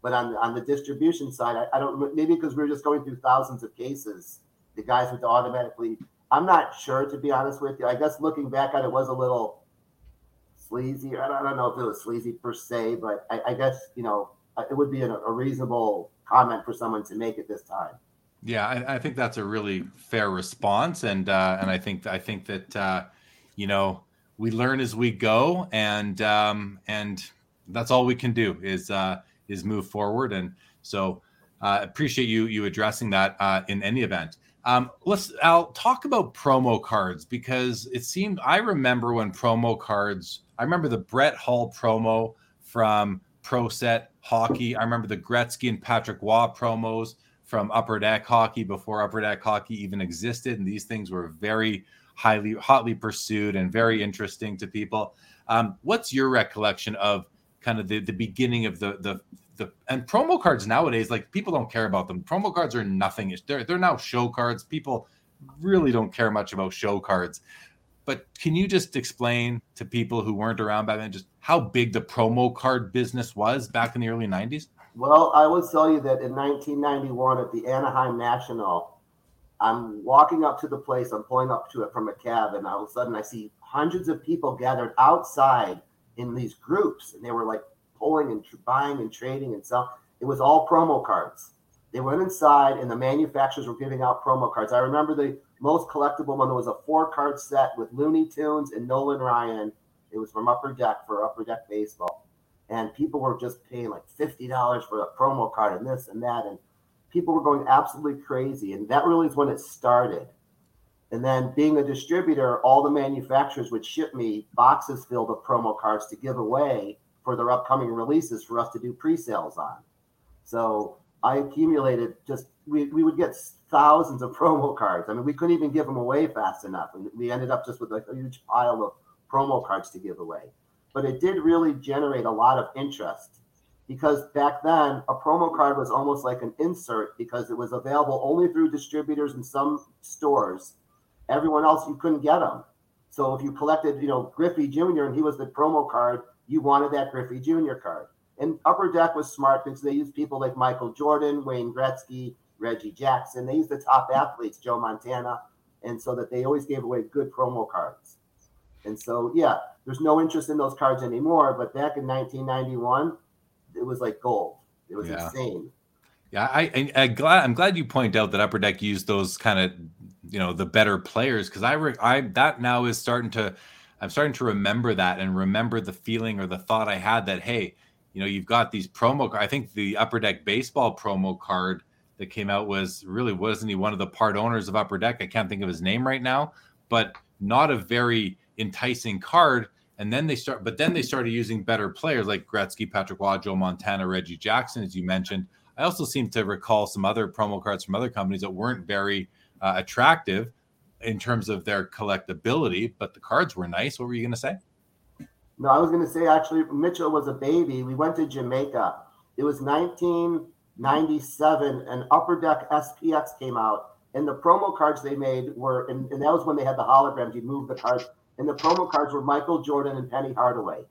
But on on the distribution side, I, I don't maybe because we are just going through thousands of cases, the guys would automatically. I'm not sure to be honest with you. I guess looking back at it was a little sleazy. I don't, know if it was sleazy per se, but I, I guess you know it would be a, a, reasonable comment for someone to make at this time. Yeah, I, I think that's a really fair response, and uh, and I think I think that uh, you know we learn as we go, and um, and that's all we can do is uh, is move forward, and so uh, appreciate you you addressing that uh, in any event. Um, let's I'll talk about promo cards because it seemed I remember when promo cards. I remember the Brett Hull promo from Pro Set Hockey. I remember the Gretzky and Patrick Roy promos from Upper Deck Hockey before Upper Deck Hockey even existed, and these things were very highly hotly pursued and very interesting to people. Um, what's your recollection of kind of the, the beginning of the the the and promo cards nowadays, like people don't care about them. Promo cards are nothing. They're they're now show cards. People really don't care much about show cards. But can you just explain to people who weren't around back then just how big the promo card business was back in the early 90s? Well, I will tell you that in 1991 at the Anaheim National, I'm walking up to the place, I'm pulling up to it from a cab, and all of a sudden I see hundreds of people gathered outside in these groups, and they were like pulling and buying and trading and selling. It was all promo cards. They went inside and the manufacturers were giving out promo cards. I remember the most collectible one was a four card set with Looney Tunes and Nolan Ryan. It was from Upper Deck for Upper Deck Baseball. And people were just paying like $50 for a promo card and this and that. And people were going absolutely crazy. And that really is when it started. And then being a distributor, all the manufacturers would ship me boxes filled of promo cards to give away for their upcoming releases for us to do pre-sales on. So I accumulated just we, we would get thousands of promo cards. I mean, we couldn't even give them away fast enough, and we ended up just with a, a huge pile of promo cards to give away. But it did really generate a lot of interest because back then a promo card was almost like an insert because it was available only through distributors and some stores. Everyone else you couldn't get them. So if you collected, you know, Griffey Jr. and he was the promo card, you wanted that Griffey Jr. card. And Upper Deck was smart because they used people like Michael Jordan, Wayne Gretzky, Reggie Jackson. They used the top athletes, Joe Montana, and so that they always gave away good promo cards. And so, yeah, there's no interest in those cards anymore. But back in 1991, it was like gold. It was yeah. insane. Yeah, I, I, I glad I'm glad you point out that Upper Deck used those kind of you know the better players because I I that now is starting to I'm starting to remember that and remember the feeling or the thought I had that hey, you know, you've got these promo. I think the Upper Deck baseball promo card that came out was really wasn't he one of the part owners of Upper Deck? I can't think of his name right now, but not a very enticing card. And then they start, but then they started using better players like Gretzky, Patrick Roy, Joe Montana, Reggie Jackson, as you mentioned. I also seem to recall some other promo cards from other companies that weren't very uh, attractive, in terms of their collectability, but the cards were nice. What were you going to say? No, I was going to say actually, Mitchell was a baby. We went to Jamaica. It was 1997, and Upper Deck SPX came out, and the promo cards they made were, and, and that was when they had the holograms. You move the cards, and the promo cards were Michael Jordan and Penny Hardaway.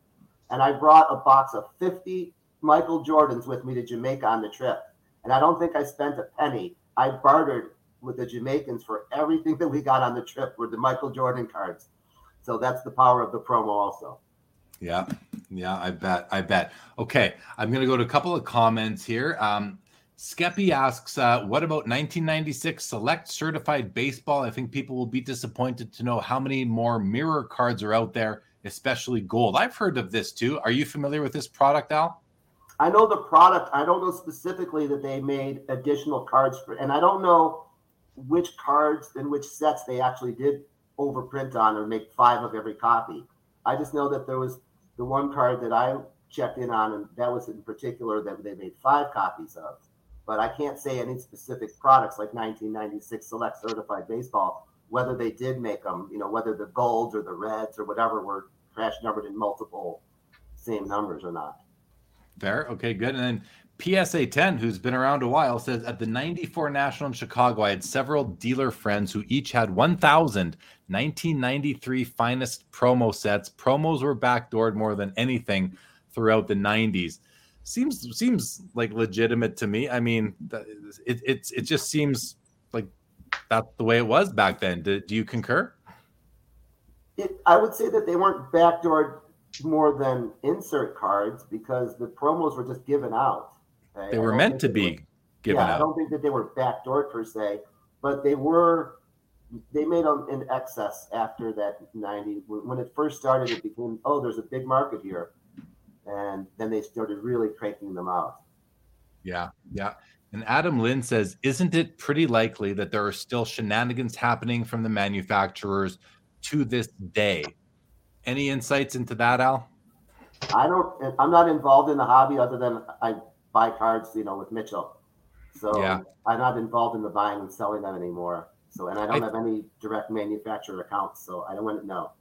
And I brought a box of 50 Michael Jordans with me to Jamaica on the trip. And I don't think I spent a penny. I bartered with the Jamaicans for everything that we got on the trip were the Michael Jordan cards. So that's the power of the promo also. Yeah. Yeah, I bet. I bet. Okay. I'm going to go to a couple of comments here. Um, Skeppy asks, uh, what about 1996 select certified baseball? I think people will be disappointed to know how many more mirror cards are out there, especially gold. I've heard of this too. Are you familiar with this product, Al? I know the product. I don't know specifically that they made additional cards for, and I don't know which cards and which sets they actually did overprint on or make five of every copy. I just know that there was the one card that I checked in on, and that was in particular that they made five copies of. But I can't say any specific products like 1996 Select Certified Baseball, whether they did make them, you know, whether the golds or the reds or whatever were crash numbered in multiple same numbers or not. Fair. Okay, good. And then PSA 10, who's been around a while, says at the 94 National in Chicago, I had several dealer friends who each had 1,000 1993 finest promo sets. Promos were backdoored more than anything throughout the 90s. Seems seems like legitimate to me. I mean, it it, it just seems like that's the way it was back then. Do, do you concur? It, I would say that they weren't backdoored more than insert cards because the promos were just given out. They were meant to be were, given yeah, out. I don't think that they were backdoored per se, but they were. They made them in excess after that 90. When it first started, it became, oh, there's a big market here. And then they started really cranking them out. Yeah. Yeah. And Adam Lynn says, Isn't it pretty likely that there are still shenanigans happening from the manufacturers to this day? Any insights into that, Al? I don't, I'm not involved in the hobby other than I buy cards, you know, with Mitchell. So yeah. I'm not involved in the buying and selling them anymore. So, and I don't I, have any direct manufacturer accounts, so I don't want to know.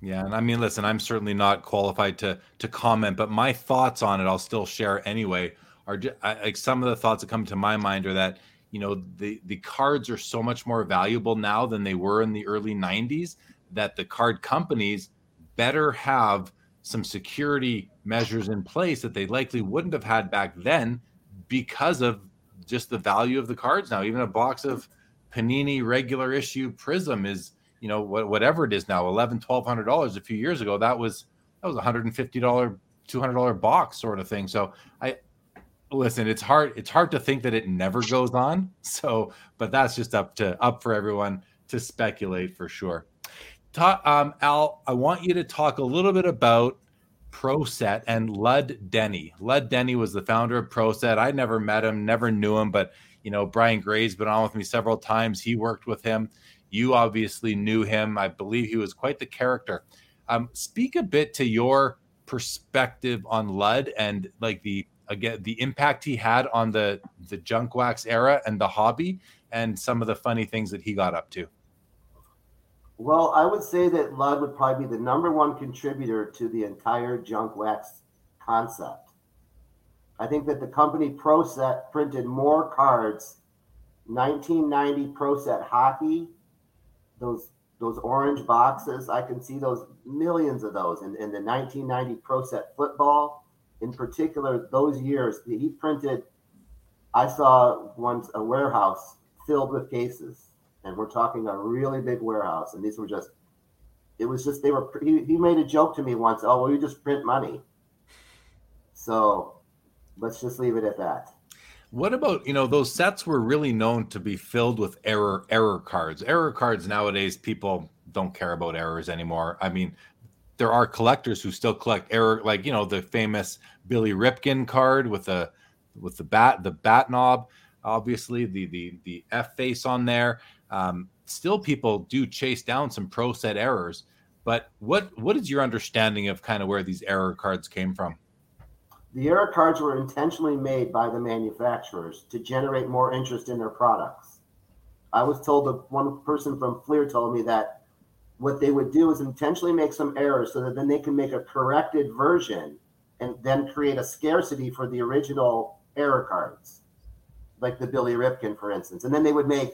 Yeah, and I mean, listen, I'm certainly not qualified to to comment, but my thoughts on it, I'll still share anyway. Are just, I, like some of the thoughts that come to my mind are that you know the the cards are so much more valuable now than they were in the early '90s. That the card companies better have some security measures in place that they likely wouldn't have had back then because of just the value of the cards now. Even a box of Panini regular issue Prism is, you know, whatever it is now, eleven, twelve hundred dollars. A few years ago, that was that was a hundred and fifty dollar, two hundred dollar box sort of thing. So I listen. It's hard. It's hard to think that it never goes on. So, but that's just up to up for everyone to speculate for sure. Um, Al, I want you to talk a little bit about ProSet and Lud Denny. Lud Denny was the founder of ProSet. I never met him, never knew him, but you know, Brian Gray's been on with me several times. He worked with him. You obviously knew him. I believe he was quite the character. Um, speak a bit to your perspective on Lud and like the again the impact he had on the the junk wax era and the hobby and some of the funny things that he got up to. Well, I would say that Lud would probably be the number one contributor to the entire junk wax concept. I think that the company ProSet printed more cards. 1990 ProSet hockey, those those orange boxes, I can see those millions of those. and, in the 1990 ProSet football, in particular, those years, he printed. I saw once a warehouse filled with cases and we're talking a really big warehouse. And these were just, it was just they were. He, he made a joke to me once. Oh, well, you just print money. So let's just leave it at that. What about you know those sets were really known to be filled with error error cards. Error cards nowadays people don't care about errors anymore. I mean, there are collectors who still collect error, like you know the famous Billy Ripken card with the with the bat the bat knob, obviously the the the F face on there. Um, still, people do chase down some pro set errors. But what what is your understanding of kind of where these error cards came from? The error cards were intentionally made by the manufacturers to generate more interest in their products. I was told that one person from Fleer told me that what they would do is intentionally make some errors so that then they can make a corrected version and then create a scarcity for the original error cards, like the Billy Ripken, for instance. And then they would make,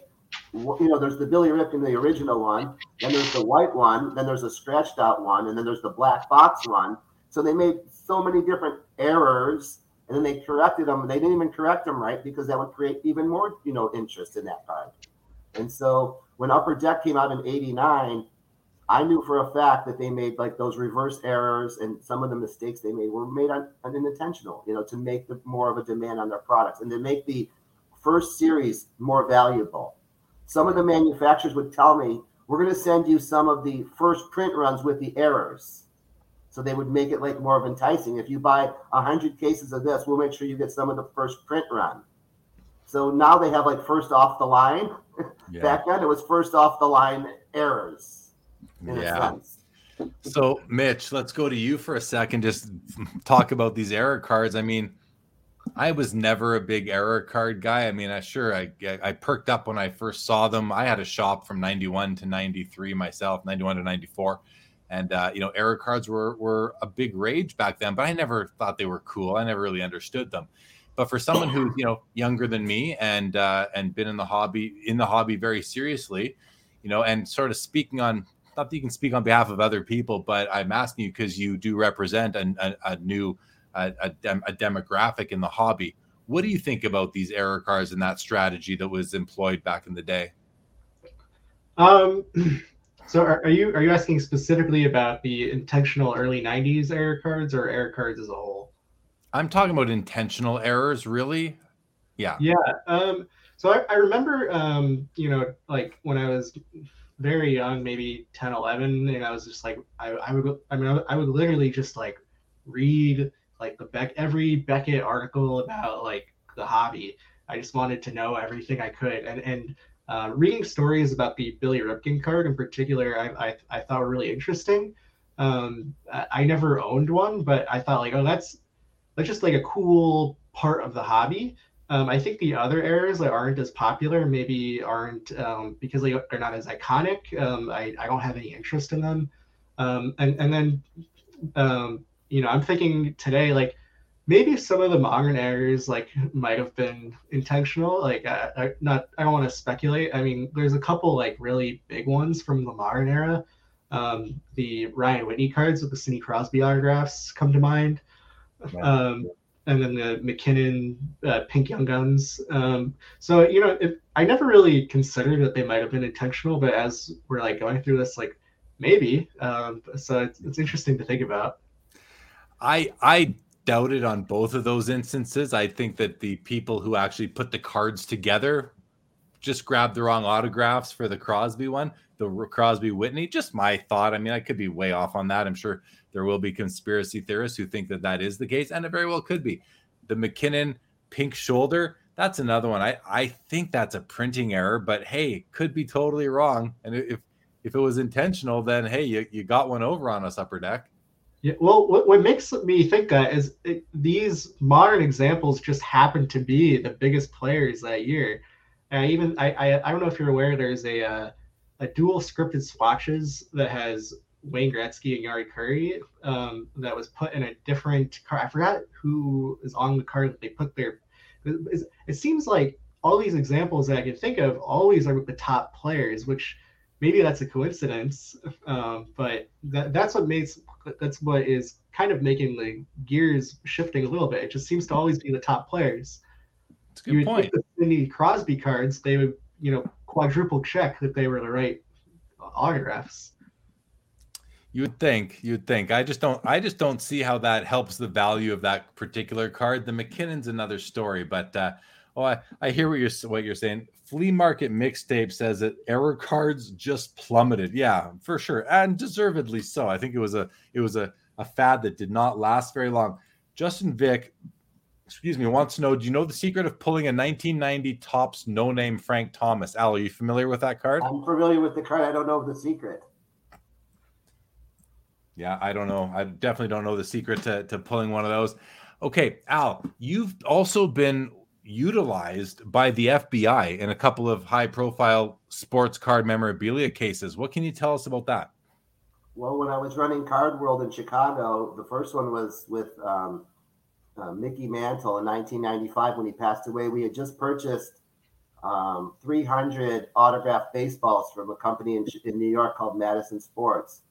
you know, there's the Billy Ripken, the original one, then there's the white one, then there's a scratched out one, and then there's the black box one. So they made so many different errors and then they corrected them. They didn't even correct them right because that would create even more, you know, interest in that card. And so when Upper Deck came out in '89, I knew for a fact that they made like those reverse errors and some of the mistakes they made were made on, unintentional, you know, to make the, more of a demand on their products and to make the first series more valuable. Some of the manufacturers would tell me, we're going to send you some of the first print runs with the errors. So they would make it like more of enticing. If you buy a hundred cases of this, we'll make sure you get some of the first print run. So now they have like first off the line. Yeah. Back then it was first off the line errors. yeah. So Mitch, let's go to you for a second. Just talk about these error cards. I mean, I was never a big error card guy. I mean, I sure I I perked up when I first saw them. I had a shop from 91 to 93 myself, 91 to 94 and uh, you know error cards were were a big rage back then but i never thought they were cool i never really understood them but for someone who's you know younger than me and uh, and been in the hobby in the hobby very seriously you know and sort of speaking on not that you can speak on behalf of other people but i'm asking you because you do represent a, a, a new a, a, dem- a demographic in the hobby what do you think about these error cards and that strategy that was employed back in the day um So are, are, you are you asking specifically about the intentional early '90s error cards or error cards as a whole? I'm talking about intentional errors, really. Yeah. Yeah. Um, so I, I remember, um, you know, like when I was very young, maybe 10, 11, and I was just like, I, I would, I mean, I would literally just like read like the Beck every Beckett article about like the hobby. I just wanted to know everything I could, and and uh, reading stories about the Billy Ripken card in particular, I, I, I thought were really interesting. Um, I, I never owned one, but I thought like, oh, that's that's just like a cool part of the hobby. Um, I think the other errors that aren't as popular maybe aren't um, because they, they're not as iconic. Um, I, I don't have any interest in them. Um, and and then um, you know I'm thinking today like maybe some of the modern errors like might have been intentional like I, I not i don't want to speculate. I mean there's a couple like really big ones from the modern era. Um, the ryan whitney cards with the sidney crosby autographs come to mind. Um, and then the MacKinnon uh, pink young guns. Um, so you know if, i never really considered that they might have been intentional but as we're like going through this like maybe um, so it's, it's interesting to think about I I doubted on both of those instances. I think that the people who actually put the cards together just grabbed the wrong autographs for the Crosby one, the Crosby Whitney. Just my thought. I mean, I could be way off on that. I'm sure there will be conspiracy theorists who think that that is the case, and it very well could be. The MacKinnon pink shoulder. That's another one. I, I think that's a printing error, but hey, could be totally wrong. And if if it was intentional, then hey, you, you got one over on us, upper deck. Yeah, well, what, what makes me think that is it, these modern examples just happen to be the biggest players that year. And even I, I, I don't know if you're aware, there's a uh, a dual scripted swatches that has Wayne Gretzky and Jari Kurri um, that was put in a different car. I forgot who is on the card that they put there. It, it seems like all these examples that I can think of always are with the top players, which maybe that's a coincidence, um, but that, that's what makes that's what is kind of making the gears shifting a little bit. It just seems to always be the top players. That's a good you point. The Crosby cards, they would you know quadruple check that they were the right autographs. You would think. You would think. I just don't. I just don't see how that helps the value of that particular card. The MacKinnon's another story, but uh, oh, I, I hear what you're what you're saying flea market mixtape says that error cards just plummeted. Yeah, for sure, and deservedly so. I think it was a it was a, a fad that did not last very long. Justin Vick, excuse me, wants to know: Do you know the secret of pulling a 1990 Topps no name Frank Thomas? Al, are you familiar with that card? I'm familiar with the card. I don't know the secret. Yeah, I don't know. I definitely don't know the secret to, to pulling one of those. Okay, Al, you've also been utilized by the FBI in a couple of high profile sports card memorabilia cases. What can you tell us about that? Well, when I was running Card World in Chicago, the first one was with um, uh, Mickey Mantle in 1995 when he passed away. We had just purchased um, 300 autographed baseballs from a company in, in New York called Madison Sports.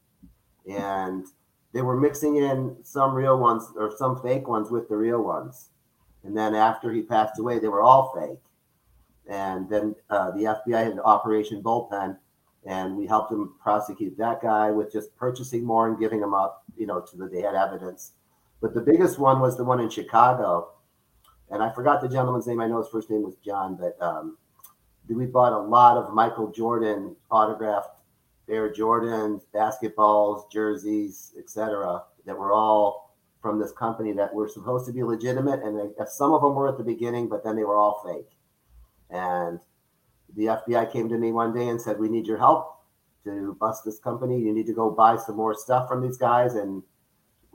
And they were mixing in some real ones or some fake ones with the real ones. And then after he passed away, they were all fake. And then uh, the FBI had Operation Bullpen, and we helped them prosecute that guy with just purchasing more and giving them up, you know, to the they had evidence. But the biggest one was the one in Chicago, and I forgot the gentleman's name. I know his first name was John, but um, we bought a lot of Michael Jordan autographed Air Jordans, basketballs, jerseys, etc. That were all from this company that were supposed to be legitimate, and they, some of them were at the beginning, but then they were all fake. And the FBI came to me one day and said, "We need your help to bust this company. You need to go buy some more stuff from these guys." And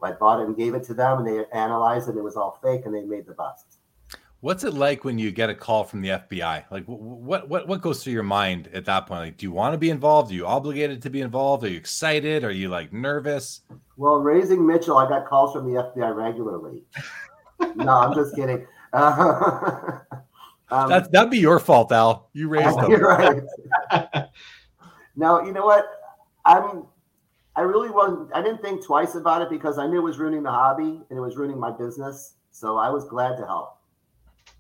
I bought it and gave it to them, and they analyzed it. It was all fake, and they made the bust. What's it like when you get a call from the FBI? Like, what what what goes through your mind at that point? Like, do you want to be involved? Are you obligated to be involved? Are you excited? Are you like nervous? Well, raising Mitchell, I got calls from the FBI regularly. no, I'm just kidding. Uh, um, That's that'd be your fault, Al. You raised them. You're right. now you know what? I'm I really wasn't. I didn't think twice about it because I knew it was ruining the hobby and it was ruining my business. So I was glad to help.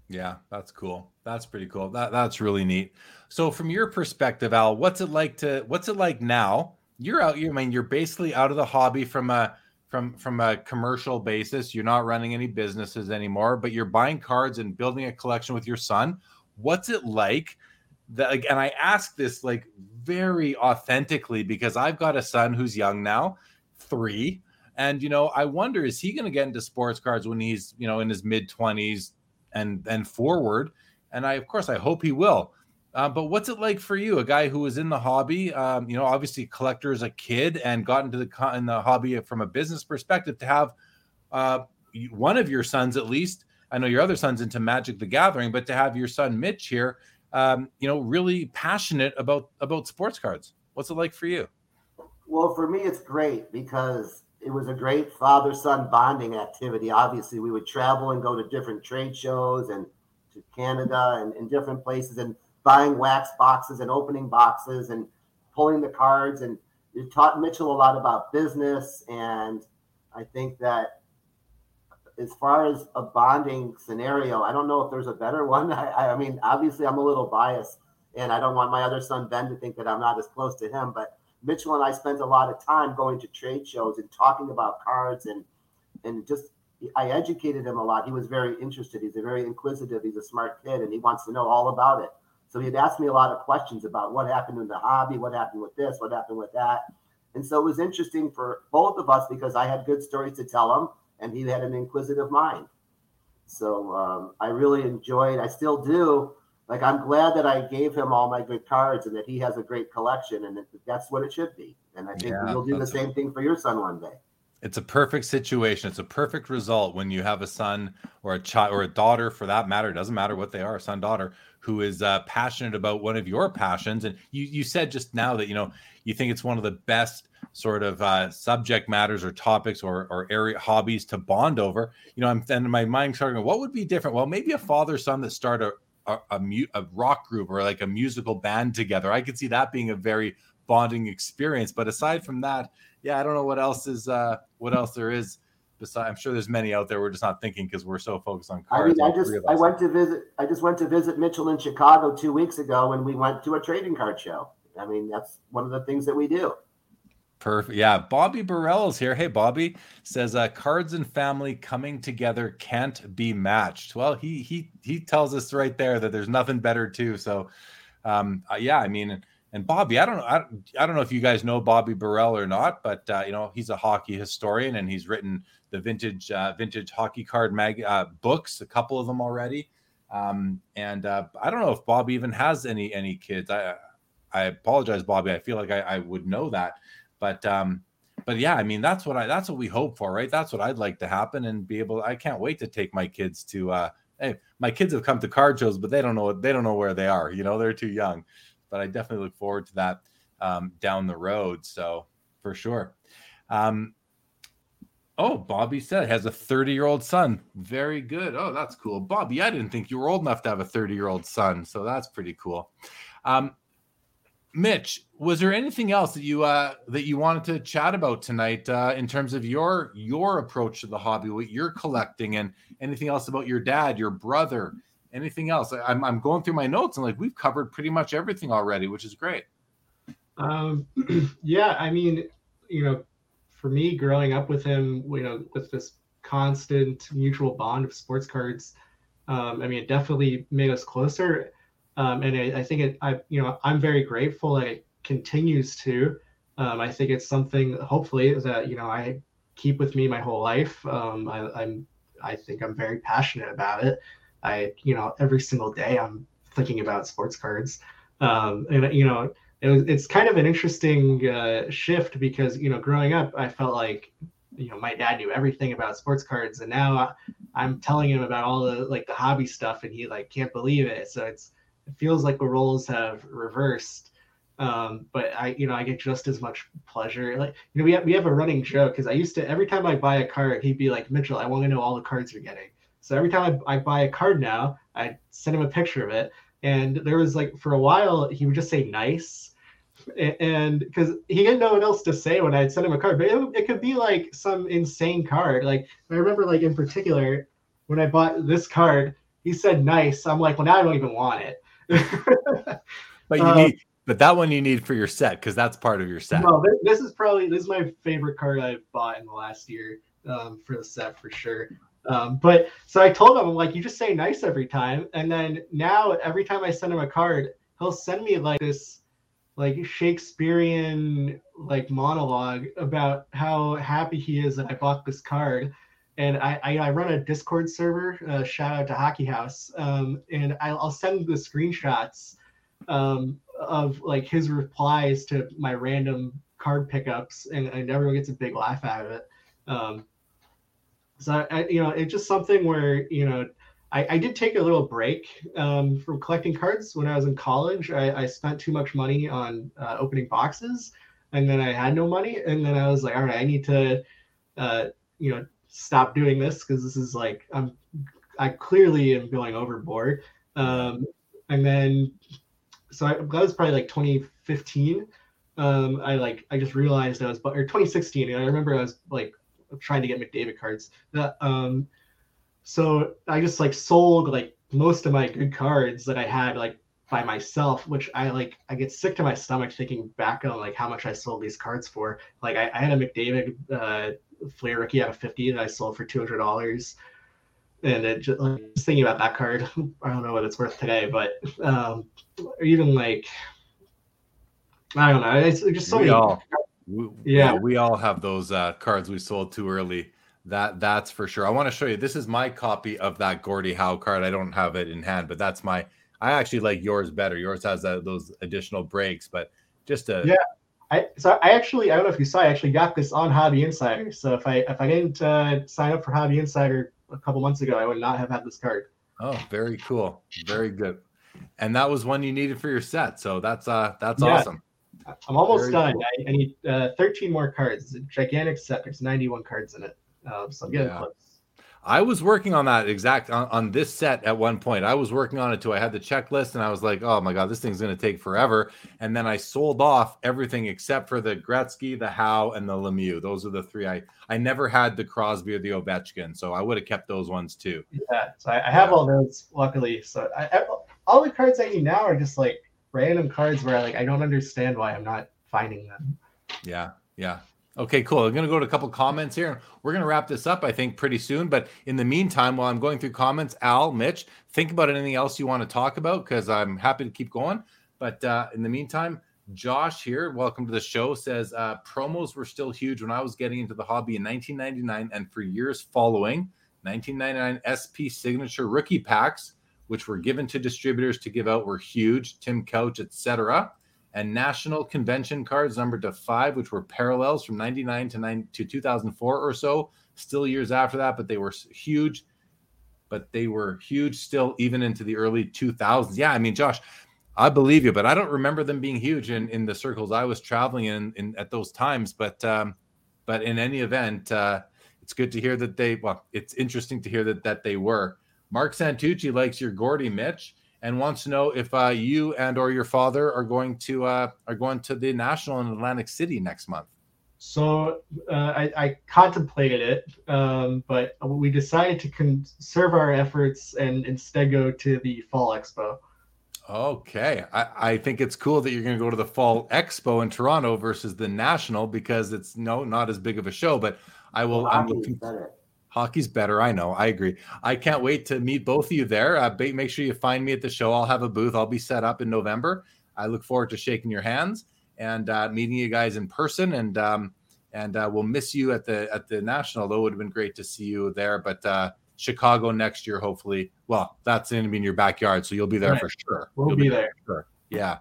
Yeah, that's cool. That's pretty cool. That that's really neat. So from your perspective, Al, what's it like to what's it like now? You're out. You I mean you're basically out of the hobby from a from from a commercial basis. You're not running any businesses anymore, but you're buying cards and building a collection with your son. What's it like that like, and I ask this like very authentically because I've got a son who's young now, three. And you know, I wonder is he going to get into sports cards when he's, you know, in his mid 20s and and forward? And I of course I hope he will. Uh, but what's it like for you, a guy who was in the hobby, um, you know, obviously collector as a kid and got into the in the hobby from a business perspective to have uh, one of your sons at least. I know your other son's into Magic the Gathering, but to have your son Mitch here, um, you know, really passionate about about sports cards. What's it like for you? Well, for me, it's great because it was a great father son bonding activity. Obviously, we would travel and go to different trade shows and to Canada and, and different places and buying wax boxes and opening boxes and pulling the cards. And it taught Mitchell a lot about business. And I think that as far as a bonding scenario, I don't know if there's a better one. I, I mean, obviously, I'm a little biased, and I don't want my other son Ben to think that I'm not as close to him. But Mitchell and I spent a lot of time going to trade shows and talking about cards, and and just I educated him a lot. He was very interested. He's a very inquisitive. He's a smart kid, and he wants to know all about it. So he'd ask me a lot of questions about what happened in the hobby, what happened with this, what happened with that. And so it was interesting for both of us because I had good stories to tell him and he had an inquisitive mind. So um, I really enjoyed. I still do. Like I'm glad that I gave him all my good cards and that he has a great collection, and that's what it should be. And I think yeah, you'll do the same thing for your son one day. It's a perfect situation. It's a perfect result when you have a son or a child or a daughter, for that matter. It doesn't matter what they are, son, daughter, who is uh, passionate about one of your passions. And you you said just now that you know you think it's one of the best sort of uh, subject matters or topics or, or area hobbies to bond over, you know, I'm then my mind starting, what would be different? Well, maybe a father son that start a a, a, mu- a rock group or like a musical band together. I could see that being a very bonding experience. But aside from that, yeah, I don't know what else is uh, what else there is. Besides, I'm sure there's many out there. We're just not thinking because we're so focused on cards. I mean, I just I went to visit. I just went to visit Mitchell in Chicago two weeks ago, and we went to a trading card show. I mean, that's one of the things that we do. Perfect. Yeah. Bobby Burrell is here. Hey, Bobby says uh, cards and family coming together can't be matched. Well, he he he tells us right there that there's nothing better too. So, um, uh, yeah, I mean, and Bobby, I don't know, I, I don't know if you guys know Bobby Burrell or not, but uh, you know, he's a hockey historian and he's written the vintage uh, vintage hockey card mag uh, books, a couple of them already. Um, and uh, I don't know if Bobby even has any any kids. I I apologize, Bobby. I feel like I, I would know that. But um, but yeah, I mean that's what I that's what we hope for, right? That's what I'd like to happen and be able. I can't wait to take my kids to uh hey, my kids have come to card shows, but they don't know they don't know where they are. You know, they're too young. But I definitely look forward to that um, down the road. So for sure. Um, oh, Bobby said has a 30 year old son. Very good. Oh, that's cool. Bobby, I didn't think you were old enough to have a 30 year old son. So that's pretty cool. Um, Mitch, was there anything else that you uh, that you wanted to chat about tonight uh, in terms of your your approach to the hobby, what you're collecting, and anything else about your dad, your brother, anything else? I'm I'm going through my notes and like we've covered pretty much everything already, which is great. Um, yeah, I mean, you know, for me, growing up with him, you know, with this constant mutual bond of sports cards, um, I mean, it definitely made us closer. Um, and I, I, think it, I, you know, I'm very grateful that it continues to. Um, I think it's something, hopefully, that you know I keep with me my whole life. Um, I, I'm, I think I'm very passionate about it. I, you know, every single day I'm thinking about sports cards, um, and you know, it was, it's kind of an interesting uh, shift because you know, growing up, I felt like you know my dad knew everything about sports cards, and now I, am telling him about all the like the hobby stuff, and he like can't believe it. So it's it feels like the roles have reversed. Um, but I, you know, I get just as much pleasure. Like, you know, we have we have a running joke because I used to every time I buy a card, he'd be like, Mitchell, I want to know all the cards you're getting. So every time I, I buy a card now, I send him a picture of it. And there was like for a while he would just say nice, and because he had no one else to say when I'd send him a card, but it, it could be like some insane card. Like I remember, like in particular, when I bought this card, he said nice. I'm like, well, now I don't even want it but you um, need, but that one you need for your set because that's part of your set. No, this, this, is probably this is my favorite card I've bought in the last year um, for the set for sure. Um, but so I told him, I'm like, you just say nice every time, and then now every time I send him a card, he'll send me like this like Shakespearean like monologue about how happy he is that I bought this card and I, I, I, run a Discord server. Uh, shout out to Hockey House, um, and I'll send the screenshots um, of like his replies to my random card pickups, and, and everyone gets a big laugh out of it. Um, so I, you know, it's just something where you know. I, I did take a little break um, from collecting cards when I was in college. I, I spent too much money on uh, opening boxes, and then I had no money. And then I was like, all right, I need to, uh, you know, stop doing this because this is like I'm I clearly am going overboard. Um, and then so I, that was probably like 2015. Um, I like I just realized I was but or 2016. And I remember I was like trying to get McDavid cards. That um, so I just like sold like most of my good cards that I had like by myself, which I like I get sick to my stomach thinking back on like how much I sold these cards for. Like I, I had a McDavid uh, Flair rookie out of 50 that I sold for $200. And it just, like, just thinking about that card, I don't know what it's worth today, but um, or even like, I don't know. It's just so we many. All, we, yeah. we all have those uh, cards we sold too early. That that's for sure. I want to show you. This is my copy of that Gordie Howe card. I don't have it in hand, but that's my. I actually like yours better. Yours has uh, those additional breaks, but just a yeah. I so I actually I don't know if you saw I actually got this on Hobby Insider. So if I if I didn't uh, sign up for Hobby Insider a couple months ago, I would not have had this card. Oh, very cool, very good. And that was one you needed for your set, so that's uh that's yeah. awesome. I'm almost very done. Cool. I, I, need uh, 13 more cards. It's a gigantic set. There's 91 cards in it, um, so I'm getting yeah. close. I was working on that exact on, on, this set at one point. I was working on it too. I had the checklist and I was like, oh my God, this thing's going to take forever. And then I sold off everything except for the Gretzky, the Howe, and the Lemieux. Those are the three I I never had the Crosby or the Ovechkin. So I would have kept those ones too. Yeah. So I, I have yeah. all those luckily. So I, I, all the cards I need now are just like random cards where I like I don't understand why I'm not finding them. Yeah. Yeah. Okay, cool. I'm going to go to a couple comments here. We're going to wrap this up, I think, pretty soon. But in the meantime, while I'm going through comments, Al, Mitch, think about anything else you want to talk about because I'm happy to keep going. But uh, in the meantime, Josh here, welcome to the show, says uh, promos were still huge when I was getting into the hobby in 1999 and for years following. 1999 SP signature rookie packs, which were given to distributors to give out, were huge. Tim Couch, etc and national convention cards numbered to five, which were parallels from 99 to, 9, to 2004 or so, still years after that, but they were huge. but they were huge still, even into the early 2000s. Yeah, I mean, Josh, I believe you, but I don't remember them being huge in, in the circles I was traveling in, in at those times. But um, but in any event, uh, it's good to hear that they. Well, it's interesting to hear that that they were. Mark Santucci likes your Gordie Mitch and wants to know if uh, you and or your father are going to uh, are going to the national in Atlantic City next month. So uh, I, I, contemplated it, um, but we decided to conserve our efforts and instead go to the Fall Expo. Okay. I, I think it's cool that you're going to go to the Fall Expo in Toronto versus the National because it's no not as big of a show. But I will. Well, I'm looking. Better. Hockey's better. I know. I agree. I can't wait to meet both of you there. Uh, make sure you find me at the show. I'll have a booth. I'll be set up in November. I look forward to shaking your hands and uh, meeting you guys in person. And um, and uh, we'll miss you at the at the National. Though it would have been great to see you there. But uh, Chicago next year, hopefully. Well, that's going to be in your backyard, so you'll be there right. for sure. We'll you'll be, be there. Sure. Yeah.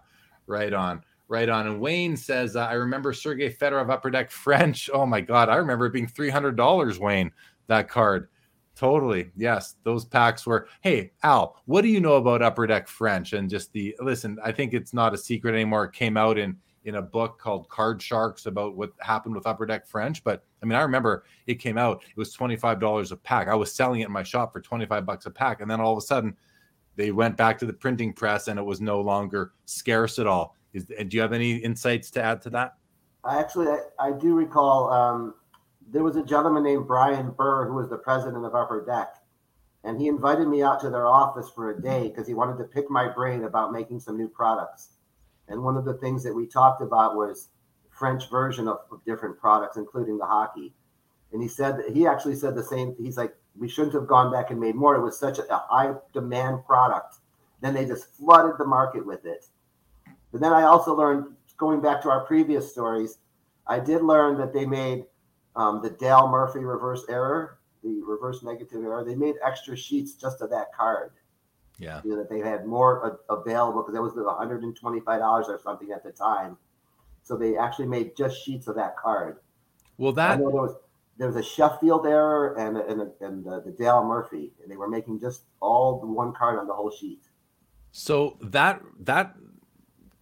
Right on. Right on. And Wayne says, uh, I remember Sergey Fedorov Upper Deck French. Oh my God. I remember it being $300, Wayne, that card. Totally. Yes. Those packs were. Hey, Al, what do you know about Upper Deck French? And just the listen, I think it's not a secret anymore. It came out in in a book called Card Sharks about what happened with Upper Deck French. But I mean, I remember it came out, it was $25 a pack. I was selling it in my shop for 25 bucks a pack. And then all of a sudden, they went back to the printing press and it was no longer scarce at all. Is, do you have any insights to add to that? I actually, I, I do recall um, there was a gentleman named Brian Burr who was the president of Upper Deck. And he invited me out to their office for a day because he wanted to pick my brain about making some new products. And one of the things that we talked about was French version of, of different products, including the hockey. And he said that he actually said the same. He's like, we shouldn't have gone back and made more. It was such a, a high demand product. Then they just flooded the market with it. But then I also learned, going back to our previous stories, I did learn that they made um, the Dale Murphy reverse error, the reverse negative error. They made extra sheets just of that card. Yeah. You know, that they had more available because it was $125 or something at the time. So they actually made just sheets of that card. Well, that there was there was a Sheffield error and a, and, a, and the, the Dale Murphy, and they were making just all the one card on the whole sheet. So that that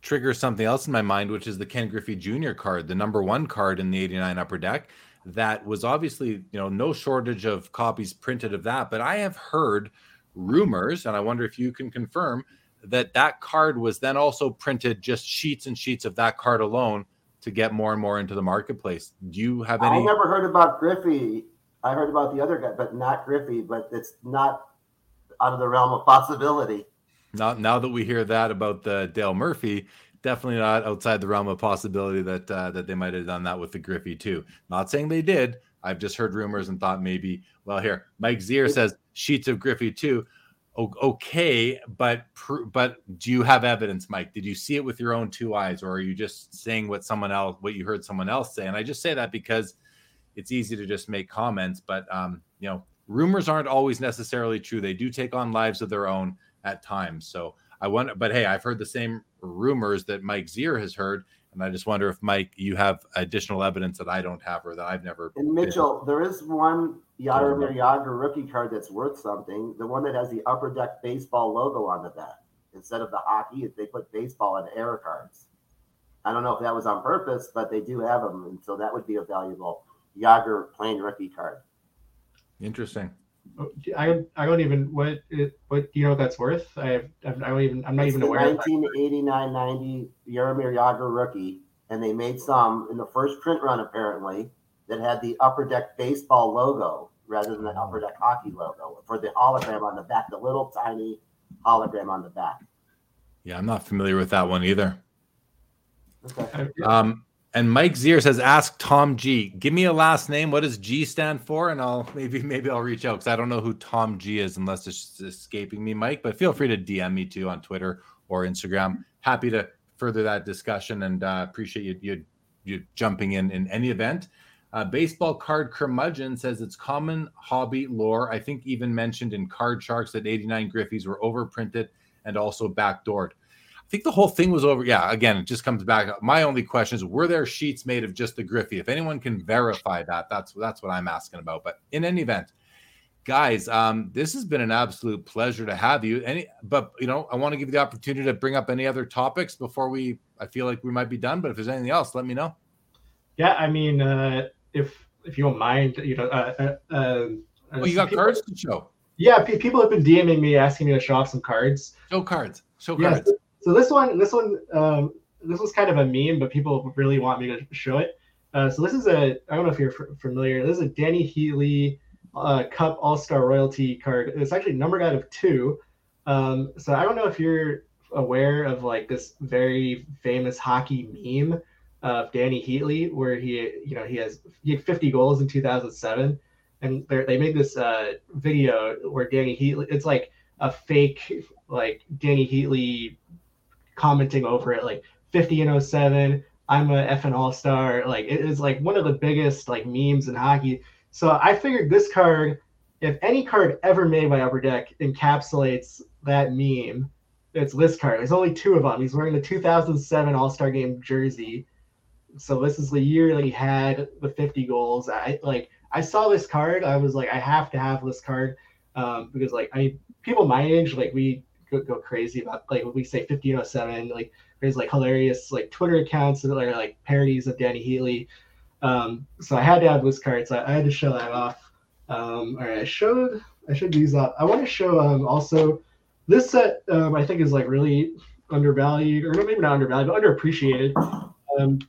triggers something else in my mind, which is the Ken Griffey Jr. card, the number one card in the '89 Upper Deck. That was obviously, you know, no shortage of copies printed of that. But I have heard rumors, and I wonder if you can confirm that that card was then also printed just sheets and sheets of that card alone to get more and more into the marketplace. Do you have any? I never heard about Griffey. I heard about the other guy, but not Griffey. But it's not out of the realm of possibility. Now, now that we hear that about the Dale Murphy, definitely not outside the realm of possibility that uh, that they might have done that with the Griffey too. Not saying they did. I've just heard rumors and thought maybe. Well, here Mike Zier says sheets of Griffey too. Okay, but but do you have evidence, Mike? Did you see it with your own two eyes, or are you just saying what someone else, what you heard someone else say? And I just say that because it's easy to just make comments, but um, you know, rumors aren't always necessarily true. They do take on lives of their own at times. So I wonder, but hey, I've heard the same rumors that Mike Zier has heard, and I just wonder if Mike, you have additional evidence that I don't have or that I've never. And Mitchell, been. there is one Jaromir Jagr rookie card that's worth something. The one that has the upper deck baseball logo on the back. Instead of the hockey, they put baseball on error cards. I don't know if that was on purpose, but they do have them. And so that would be a valuable Jagr playing rookie card. Interesting. I I don't even what it, what do you know what that's worth? I have, I don't even I'm not it's even aware. 1989 90 Jaromir Jagr rookie, and they made some in the first print run apparently that had the upper deck baseball logo rather than the upper deck hockey logo for the hologram on the back, the little tiny hologram on the back. Yeah, I'm not familiar with that one either. Okay. Um, and Mike Zier says, "Ask Tom G. Give me a last name. What does G stand for?" And I'll maybe maybe I'll reach out because I don't know who Tom G is unless it's escaping me, Mike. But feel free to DM me too on Twitter or Instagram. Happy to further that discussion and uh, appreciate you, you you jumping in in any event. Uh, baseball card curmudgeon says it's common hobby lore. I think even mentioned in Card Sharks that 89 Griffeys were overprinted and also backdoored. I think the whole thing was over. Yeah, again, it just comes back. My only question is, were there sheets made of just the Griffey? If anyone can verify that, that's that's what I'm asking about. But in any event, guys um this has been an absolute pleasure to have you any but you know i want to give you the opportunity to bring up any other topics before we i feel like we might be done but if there's anything else let me know yeah i mean uh if if you don't mind you know uh, uh, uh oh you got people, cards to show yeah people have been dming me asking me to show off some cards show cards show cards so, so this one this one um this was kind of a meme but people really want me to show it uh, so this is a i don't know if you're f- familiar this is a Dany Heatley uh, Cup All Star Royalty card. It's actually numbered out of two. Um, so I don't know if you're aware of like this very famous hockey meme of Dany Heatley, where he, you know, he has he had 50 goals in 2007, and they made this uh, video where Dany Heatley, it's like a fake like Dany Heatley commenting over it, like 50 and 07. I'm a effing all star. Like it is like one of the biggest like memes in hockey. So I figured this card, if any card ever made by Upper Deck encapsulates that meme, it's this card. There's only two of them. He's wearing the 2007 All Star Game jersey. So this is the year that he had the 50 goals. I like. I saw this card. I was like, I have to have this card um, because like I people my age like we go, go crazy about like we say 1507 like there's like hilarious like Twitter accounts that are like parodies of Dany Heatley Um, so I had to have this cards I, I had to show that off. Um, all right, I showed I showed these up. I want to show um, also this set. Um, I think is like really undervalued, or maybe not undervalued, but underappreciated. Um,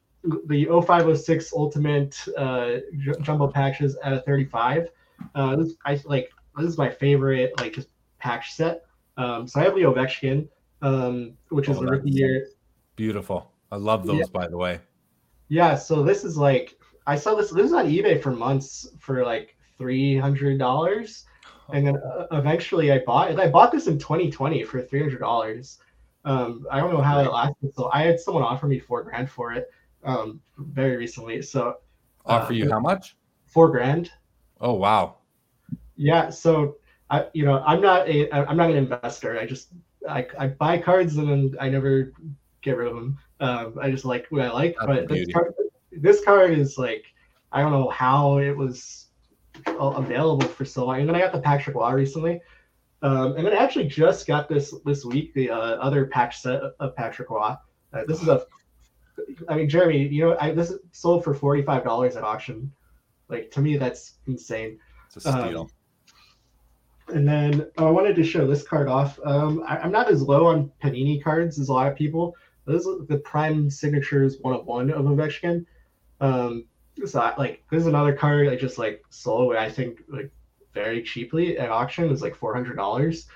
the 0506 Ultimate uh, jumbo patches at a 35. Uh, this I like. This is my favorite like just patch set. Um, so I have Leo Ovechkin, um, which is oh, the rookie year. Beautiful. I love those, yeah. by the way. Yeah. So this is like I saw this. This was on eBay for months for like three hundred dollars, and then uh, eventually I bought it. I bought this in 2020 for three hundred dollars. Um, I don't know how it lasted. So I had someone offer me four grand for it um, very recently. So offer uh, you how much? Four grand. Oh wow. Yeah. So I, you know, I'm not a, I'm not an investor. I just I, I buy cards and then I never get rid of them. Um, I just like what I like. That's but this card, this card is like I don't know how it was available for so long. And then I got the Patrick Roy recently. Um, and then I actually just got this this week, the uh, other patch set of Patrick Roy. Uh, this is a, I mean, Jeremy, you know, I, this sold for forty five dollars at auction. Like to me, that's insane. It's a steal. Um, and then oh, I wanted to show this card off. Um, I, am not as low on Panini cards as a lot of people. This is the Prime Signatures one of one of Ovechkin. Um, so I, like this is another card I just like sold I think like very cheaply at auction. It's like four hundred dollars.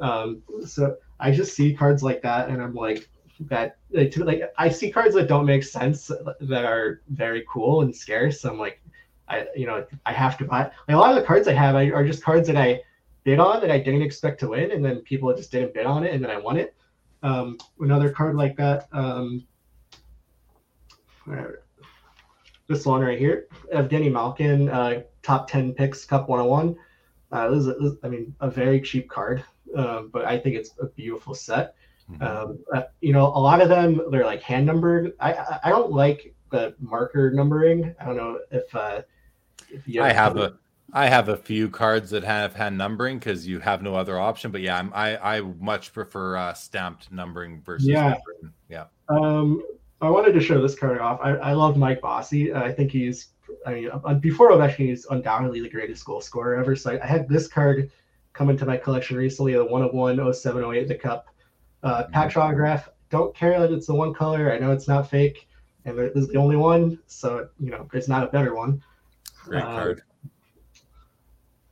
Um, so I just see cards like that, and I'm like that like, to, like I see cards that don't make sense that are very cool and scarce. So I'm like, I you know I have to buy. Like, a lot of the cards I have are just cards that I bid on that I didn't expect to win, and then people just didn't bid on it, and then I won it. Um, another card like that. Um, this one right here, Evgeny Malkin, uh, top 10 picks, Cup 101. Uh, this, is, this is, I mean, a very cheap card, um, but I think it's a beautiful set. Mm-hmm. Um, uh, you know, a lot of them they're like hand numbered. I I don't like the marker numbering. I don't know if uh, if you. I have a I have a few cards that have hand numbering because you have no other option. But yeah, I'm, i I much prefer uh, stamped numbering versus yeah. Numbering. Yeah. Um, I wanted to show this card off. I, I love Mike Bossy. I think he's, I mean, uh, before Ovechkin, he's undoubtedly the greatest goal scorer ever. So I, I had this card come into my collection recently, the 101 07 08, the Cup. Uh, mm-hmm. patch autograph. Don't care that it's the one color. I know it's not fake, and it is the only one. So, you know, it's not a better one. Great uh, card.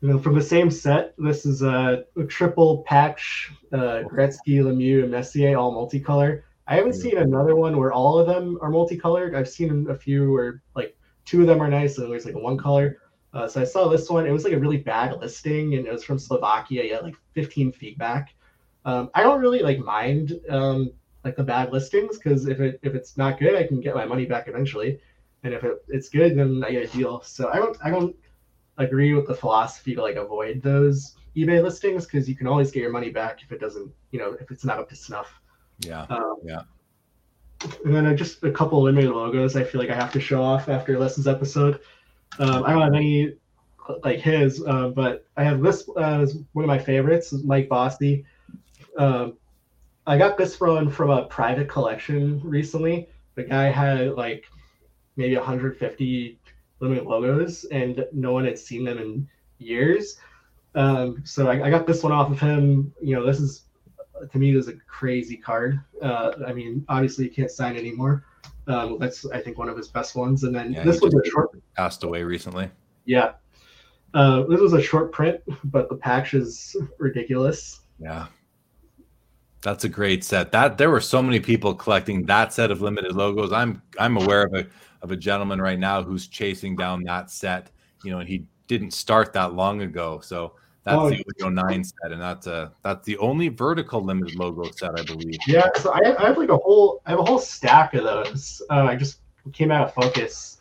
From the same set, this is a, a triple patch uh, Gretzky, Lemieux, and Messier, all multicolor. I haven't seen another one where all of them are multicolored. I've seen a few where like two of them are nice and there's like a one color. Uh, so I saw this one. It was like a really bad listing, and it was from Slovakia. Yeah, like 15 feedback. Um, I don't really like mind um, like the bad listings because if it if it's not good, I can get my money back eventually, and if it, it's good, then I get a deal. So I don't I don't agree with the philosophy to like avoid those eBay listings because you can always get your money back if it doesn't you know if it's not up to snuff. Yeah. Um, yeah. And then just a couple limited logos I feel like I have to show off after Lessons episode. Um, I don't have any like his, uh, but I have this uh, as one of my favorites, Mike Bossy. Um, I got this one from a private collection recently. The guy had like maybe 150 limited logos, and no one had seen them in years. Um, so I, I, got this one off of him. You know, this is to me this is a crazy card. Uh, I mean, obviously you can't sign anymore. Um, that's I think one of his best ones. And then yeah, this was a short passed away recently. Yeah, uh, this was a short print, but the patch is ridiculous. Yeah, that's a great set. That there were so many people collecting that set of limited logos. I'm I'm aware of a of a gentleman right now who's chasing down that set. You know, and he didn't start that long ago. So that's oh, the Uno Nine set, and that's a that's the only vertical limited logo set, I believe. Yeah, so I, I have like a whole I have a whole stack of those. Uh, I just came out of focus.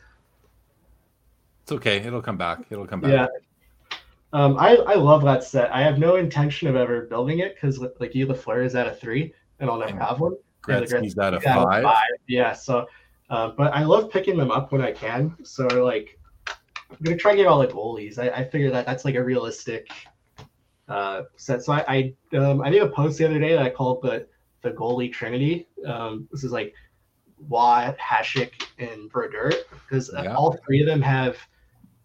It's okay. It'll come back. It'll come back. Yeah. Um, I, I love that set. I have no intention of ever building it because like you, the flare is at a three, and I'll never and have one. Gretzky's at a five. five. Yeah. So, uh, but I love picking them up when I can. So like, I'm gonna try to get all the goalies. I, I figure that that's like a realistic uh, set. So I I, um, I made a post the other day that I called the the goalie trinity. Um, this is like Watt, Hasek, and Brodeur because yeah. all three of them have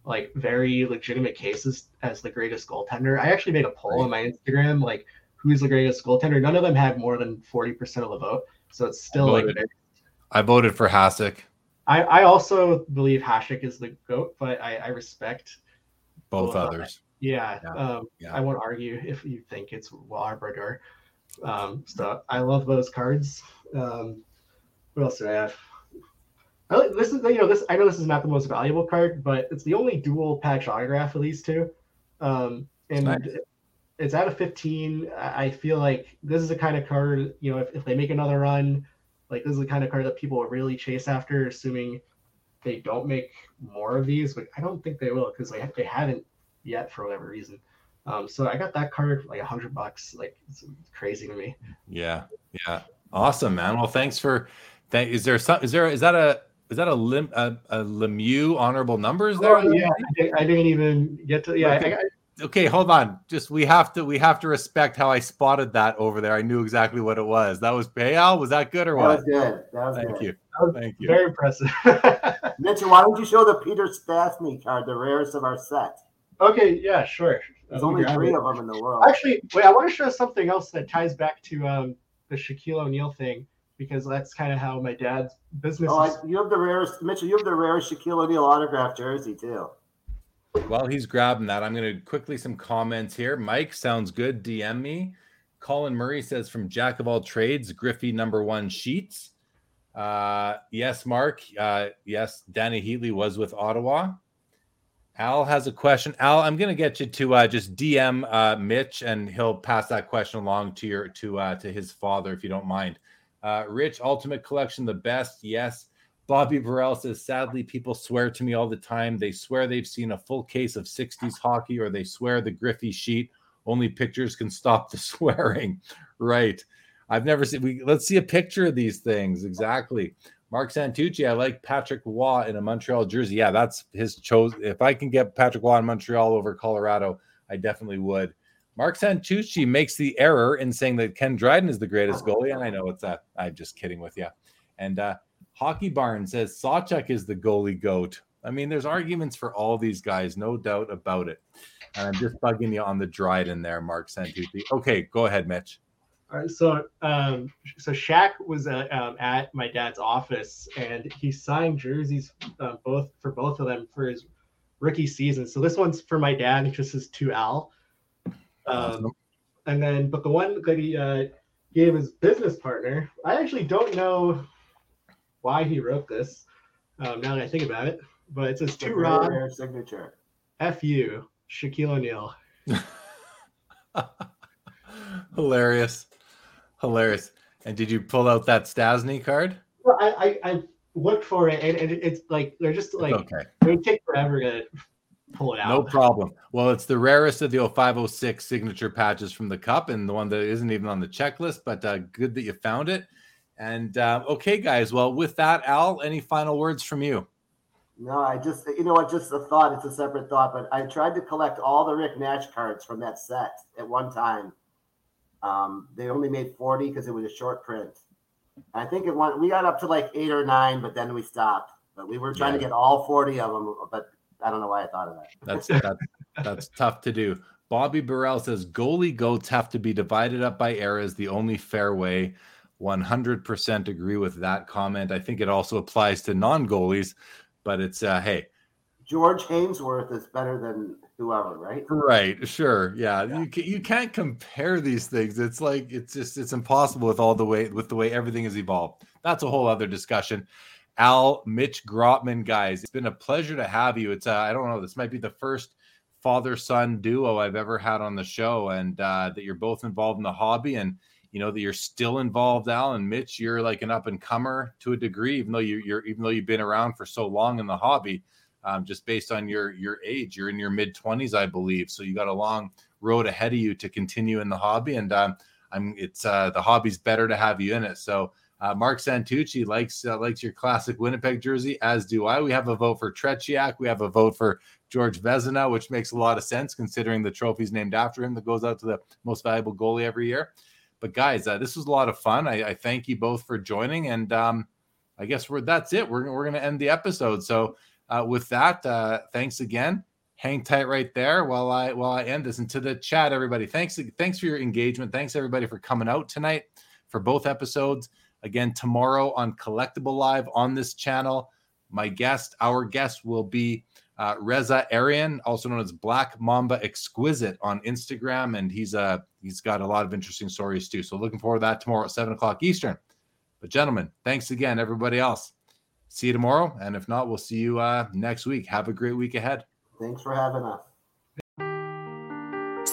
like very legitimate cases as the greatest goaltender. I actually made a poll on my Instagram like who's the greatest goaltender. None of them had more than forty percent of the vote, so it's still I like. I voted for Hasek. I, I also believe Hasek is the goat, but I, I respect both, both others. Yeah, yeah. Um, yeah. I won't argue if you think it's Warbrador. Um, so I love those cards. Um, what else do I have? I like this is you know this I know this is not the most valuable card, but it's the only dual patch autograph of these two. Um, and nice. it's out of 15. I feel like this is the kind of card, you know, if, if they make another run, like this is the kind of card that people will really chase after, assuming they don't make more of these. But I don't think they will because they they haven't yet for whatever reason. Um, so I got that card for like a hundred bucks. Like it's crazy to me. Yeah, yeah, awesome, man. Well, thanks for. Thank. Is there some? Is there? Is that a? Is that a lim a, a Lemieux honorable numbers there? Oh, yeah, I, I, didn't even get to. Yeah, okay. I, okay, hold on. Just we have to we have to respect how I spotted that over there. I knew exactly what it was. That was hey Al, was that good or what? That was good. That was Thank good. you. Thank you. Very impressive. Mitchell, why don't you show the Peter Stastny card, the rarest of our set? Okay, yeah, sure. There's only three of them in the world. Actually, wait, I want to show something else that ties back to um, the Shaquille O'Neal thing because that's kind of how my dad's business. Oh, is. you have the rarest, Mitchell. You have the rarest Shaquille O'Neal autograph jersey too. While he's grabbing that, I'm going to quickly some comments here. Mike sounds good. DM me. Colin Murray says from Jack of all trades, Griffey number one sheets. Uh, yes, Mark. Uh, yes, Dany Heatley was with Ottawa. Al has a question. Al, I'm going to get you to uh, just DM uh, Mitch, and he'll pass that question along to your to uh, to his father, if you don't mind. Uh, Rich, Ultimate Collection, the best. Yes. Bobby Burrell says, sadly, people swear to me all the time. They swear they've seen a full case of 60s hockey, or they swear the Griffey sheet. Only pictures can stop the swearing. right. I've never seen. We let's see a picture of these things exactly. Mark Santucci, I like Patrick Roy in a Montreal jersey. Yeah, that's his chose. If I can get Patrick Roy in Montreal over Colorado, I definitely would. Mark Santucci makes the error in saying that Ken Dryden is the greatest goalie, and I know it's that. I'm just kidding with you. And uh, Hockey Barn says Sawchuk is the goalie goat. I mean, there's arguments for all these guys, no doubt about it. And I'm just bugging you on the Dryden there, Mark Santucci. Okay, go ahead, Mitch. All right, so um, so Shaq was uh, um, at my dad's office, and he signed jerseys uh, both for both of them for his rookie season. So this one's for my dad, just says to Al. Um. And then, but the one that he uh, gave his business partner, I actually don't know why he wrote this. Um, now that I think about it, but it says to Rod signature. F you, Shaquille O'Neal. Hilarious. Hilarious. And did you pull out that Stastny card? Well, I, I, I looked for it, and, and, it's like they're just like okay. it would take forever to pull it out. No problem. Well, it's the rarest of the 0506 signature patches from the cup, and the one that isn't even on the checklist. But uh, good that you found it. And uh, okay, guys. Well, with that, Al, any final words from you? No, I just you know what, just a thought. It's a separate thought, but I tried to collect all the Rick Nash cards from that set at one time. Um, they only made forty because it was a short print. And I think it went. We got up to like eight or nine, but then we stopped. But we were trying Yeah. to get all forty of them, but I don't know why I thought of that. That's that's that's tough to do. Bobby Burrell says goalie goats have to be divided up by eras. The only fair way. 100% agree with that comment. I think it also applies to non goalies, but it's uh, hey, George Hainsworth is better than whoever, right? right, sure, yeah. You ca- you can't compare these things. It's like it's just it's impossible with all the way with the way everything has evolved. That's a whole other discussion. Al, Mitch Gropman, guys, it's been a pleasure to have you. It's uh, I don't know, this might be the first father son duo I've ever had on the show, and uh, that you're both involved in the hobby, and you know that you're still involved, Al and Mitch. You're like an up and comer to a degree, even though you, you're even though you've been around for so long in the hobby. Um, just based on your your age, you're in your mid 20s, I believe. So you got a long road ahead of you to continue in the hobby, and um, I'm it's uh, the hobby's better to have you in it. So uh, Mark Santucci likes uh, likes your classic Winnipeg jersey, as do I. We have a vote for Tretiak. We have a vote for George Vezina, which makes a lot of sense considering the trophy's named after him that goes out to the most valuable goalie every year. But guys, uh, this was a lot of fun. I, I thank you both for joining, and um, I guess we're that's it. We're we're gonna end the episode. So uh, with that, uh, thanks again. Hang tight right there while I while I end this. And to the chat, everybody, thanks thanks for your engagement. Thanks everybody for coming out tonight for both episodes. Again, tomorrow on Collectible Live on this channel, my guest, our guest, will be uh, Reza Arian, also known as Black Mamba Exquisite on Instagram, and he's uh he's got a lot of interesting stories too. So looking forward to that tomorrow at seven o'clock Eastern. But gentlemen, thanks again, everybody else. See you tomorrow, and if not, we'll see you uh, next week. Have a great week ahead. Thanks for having us.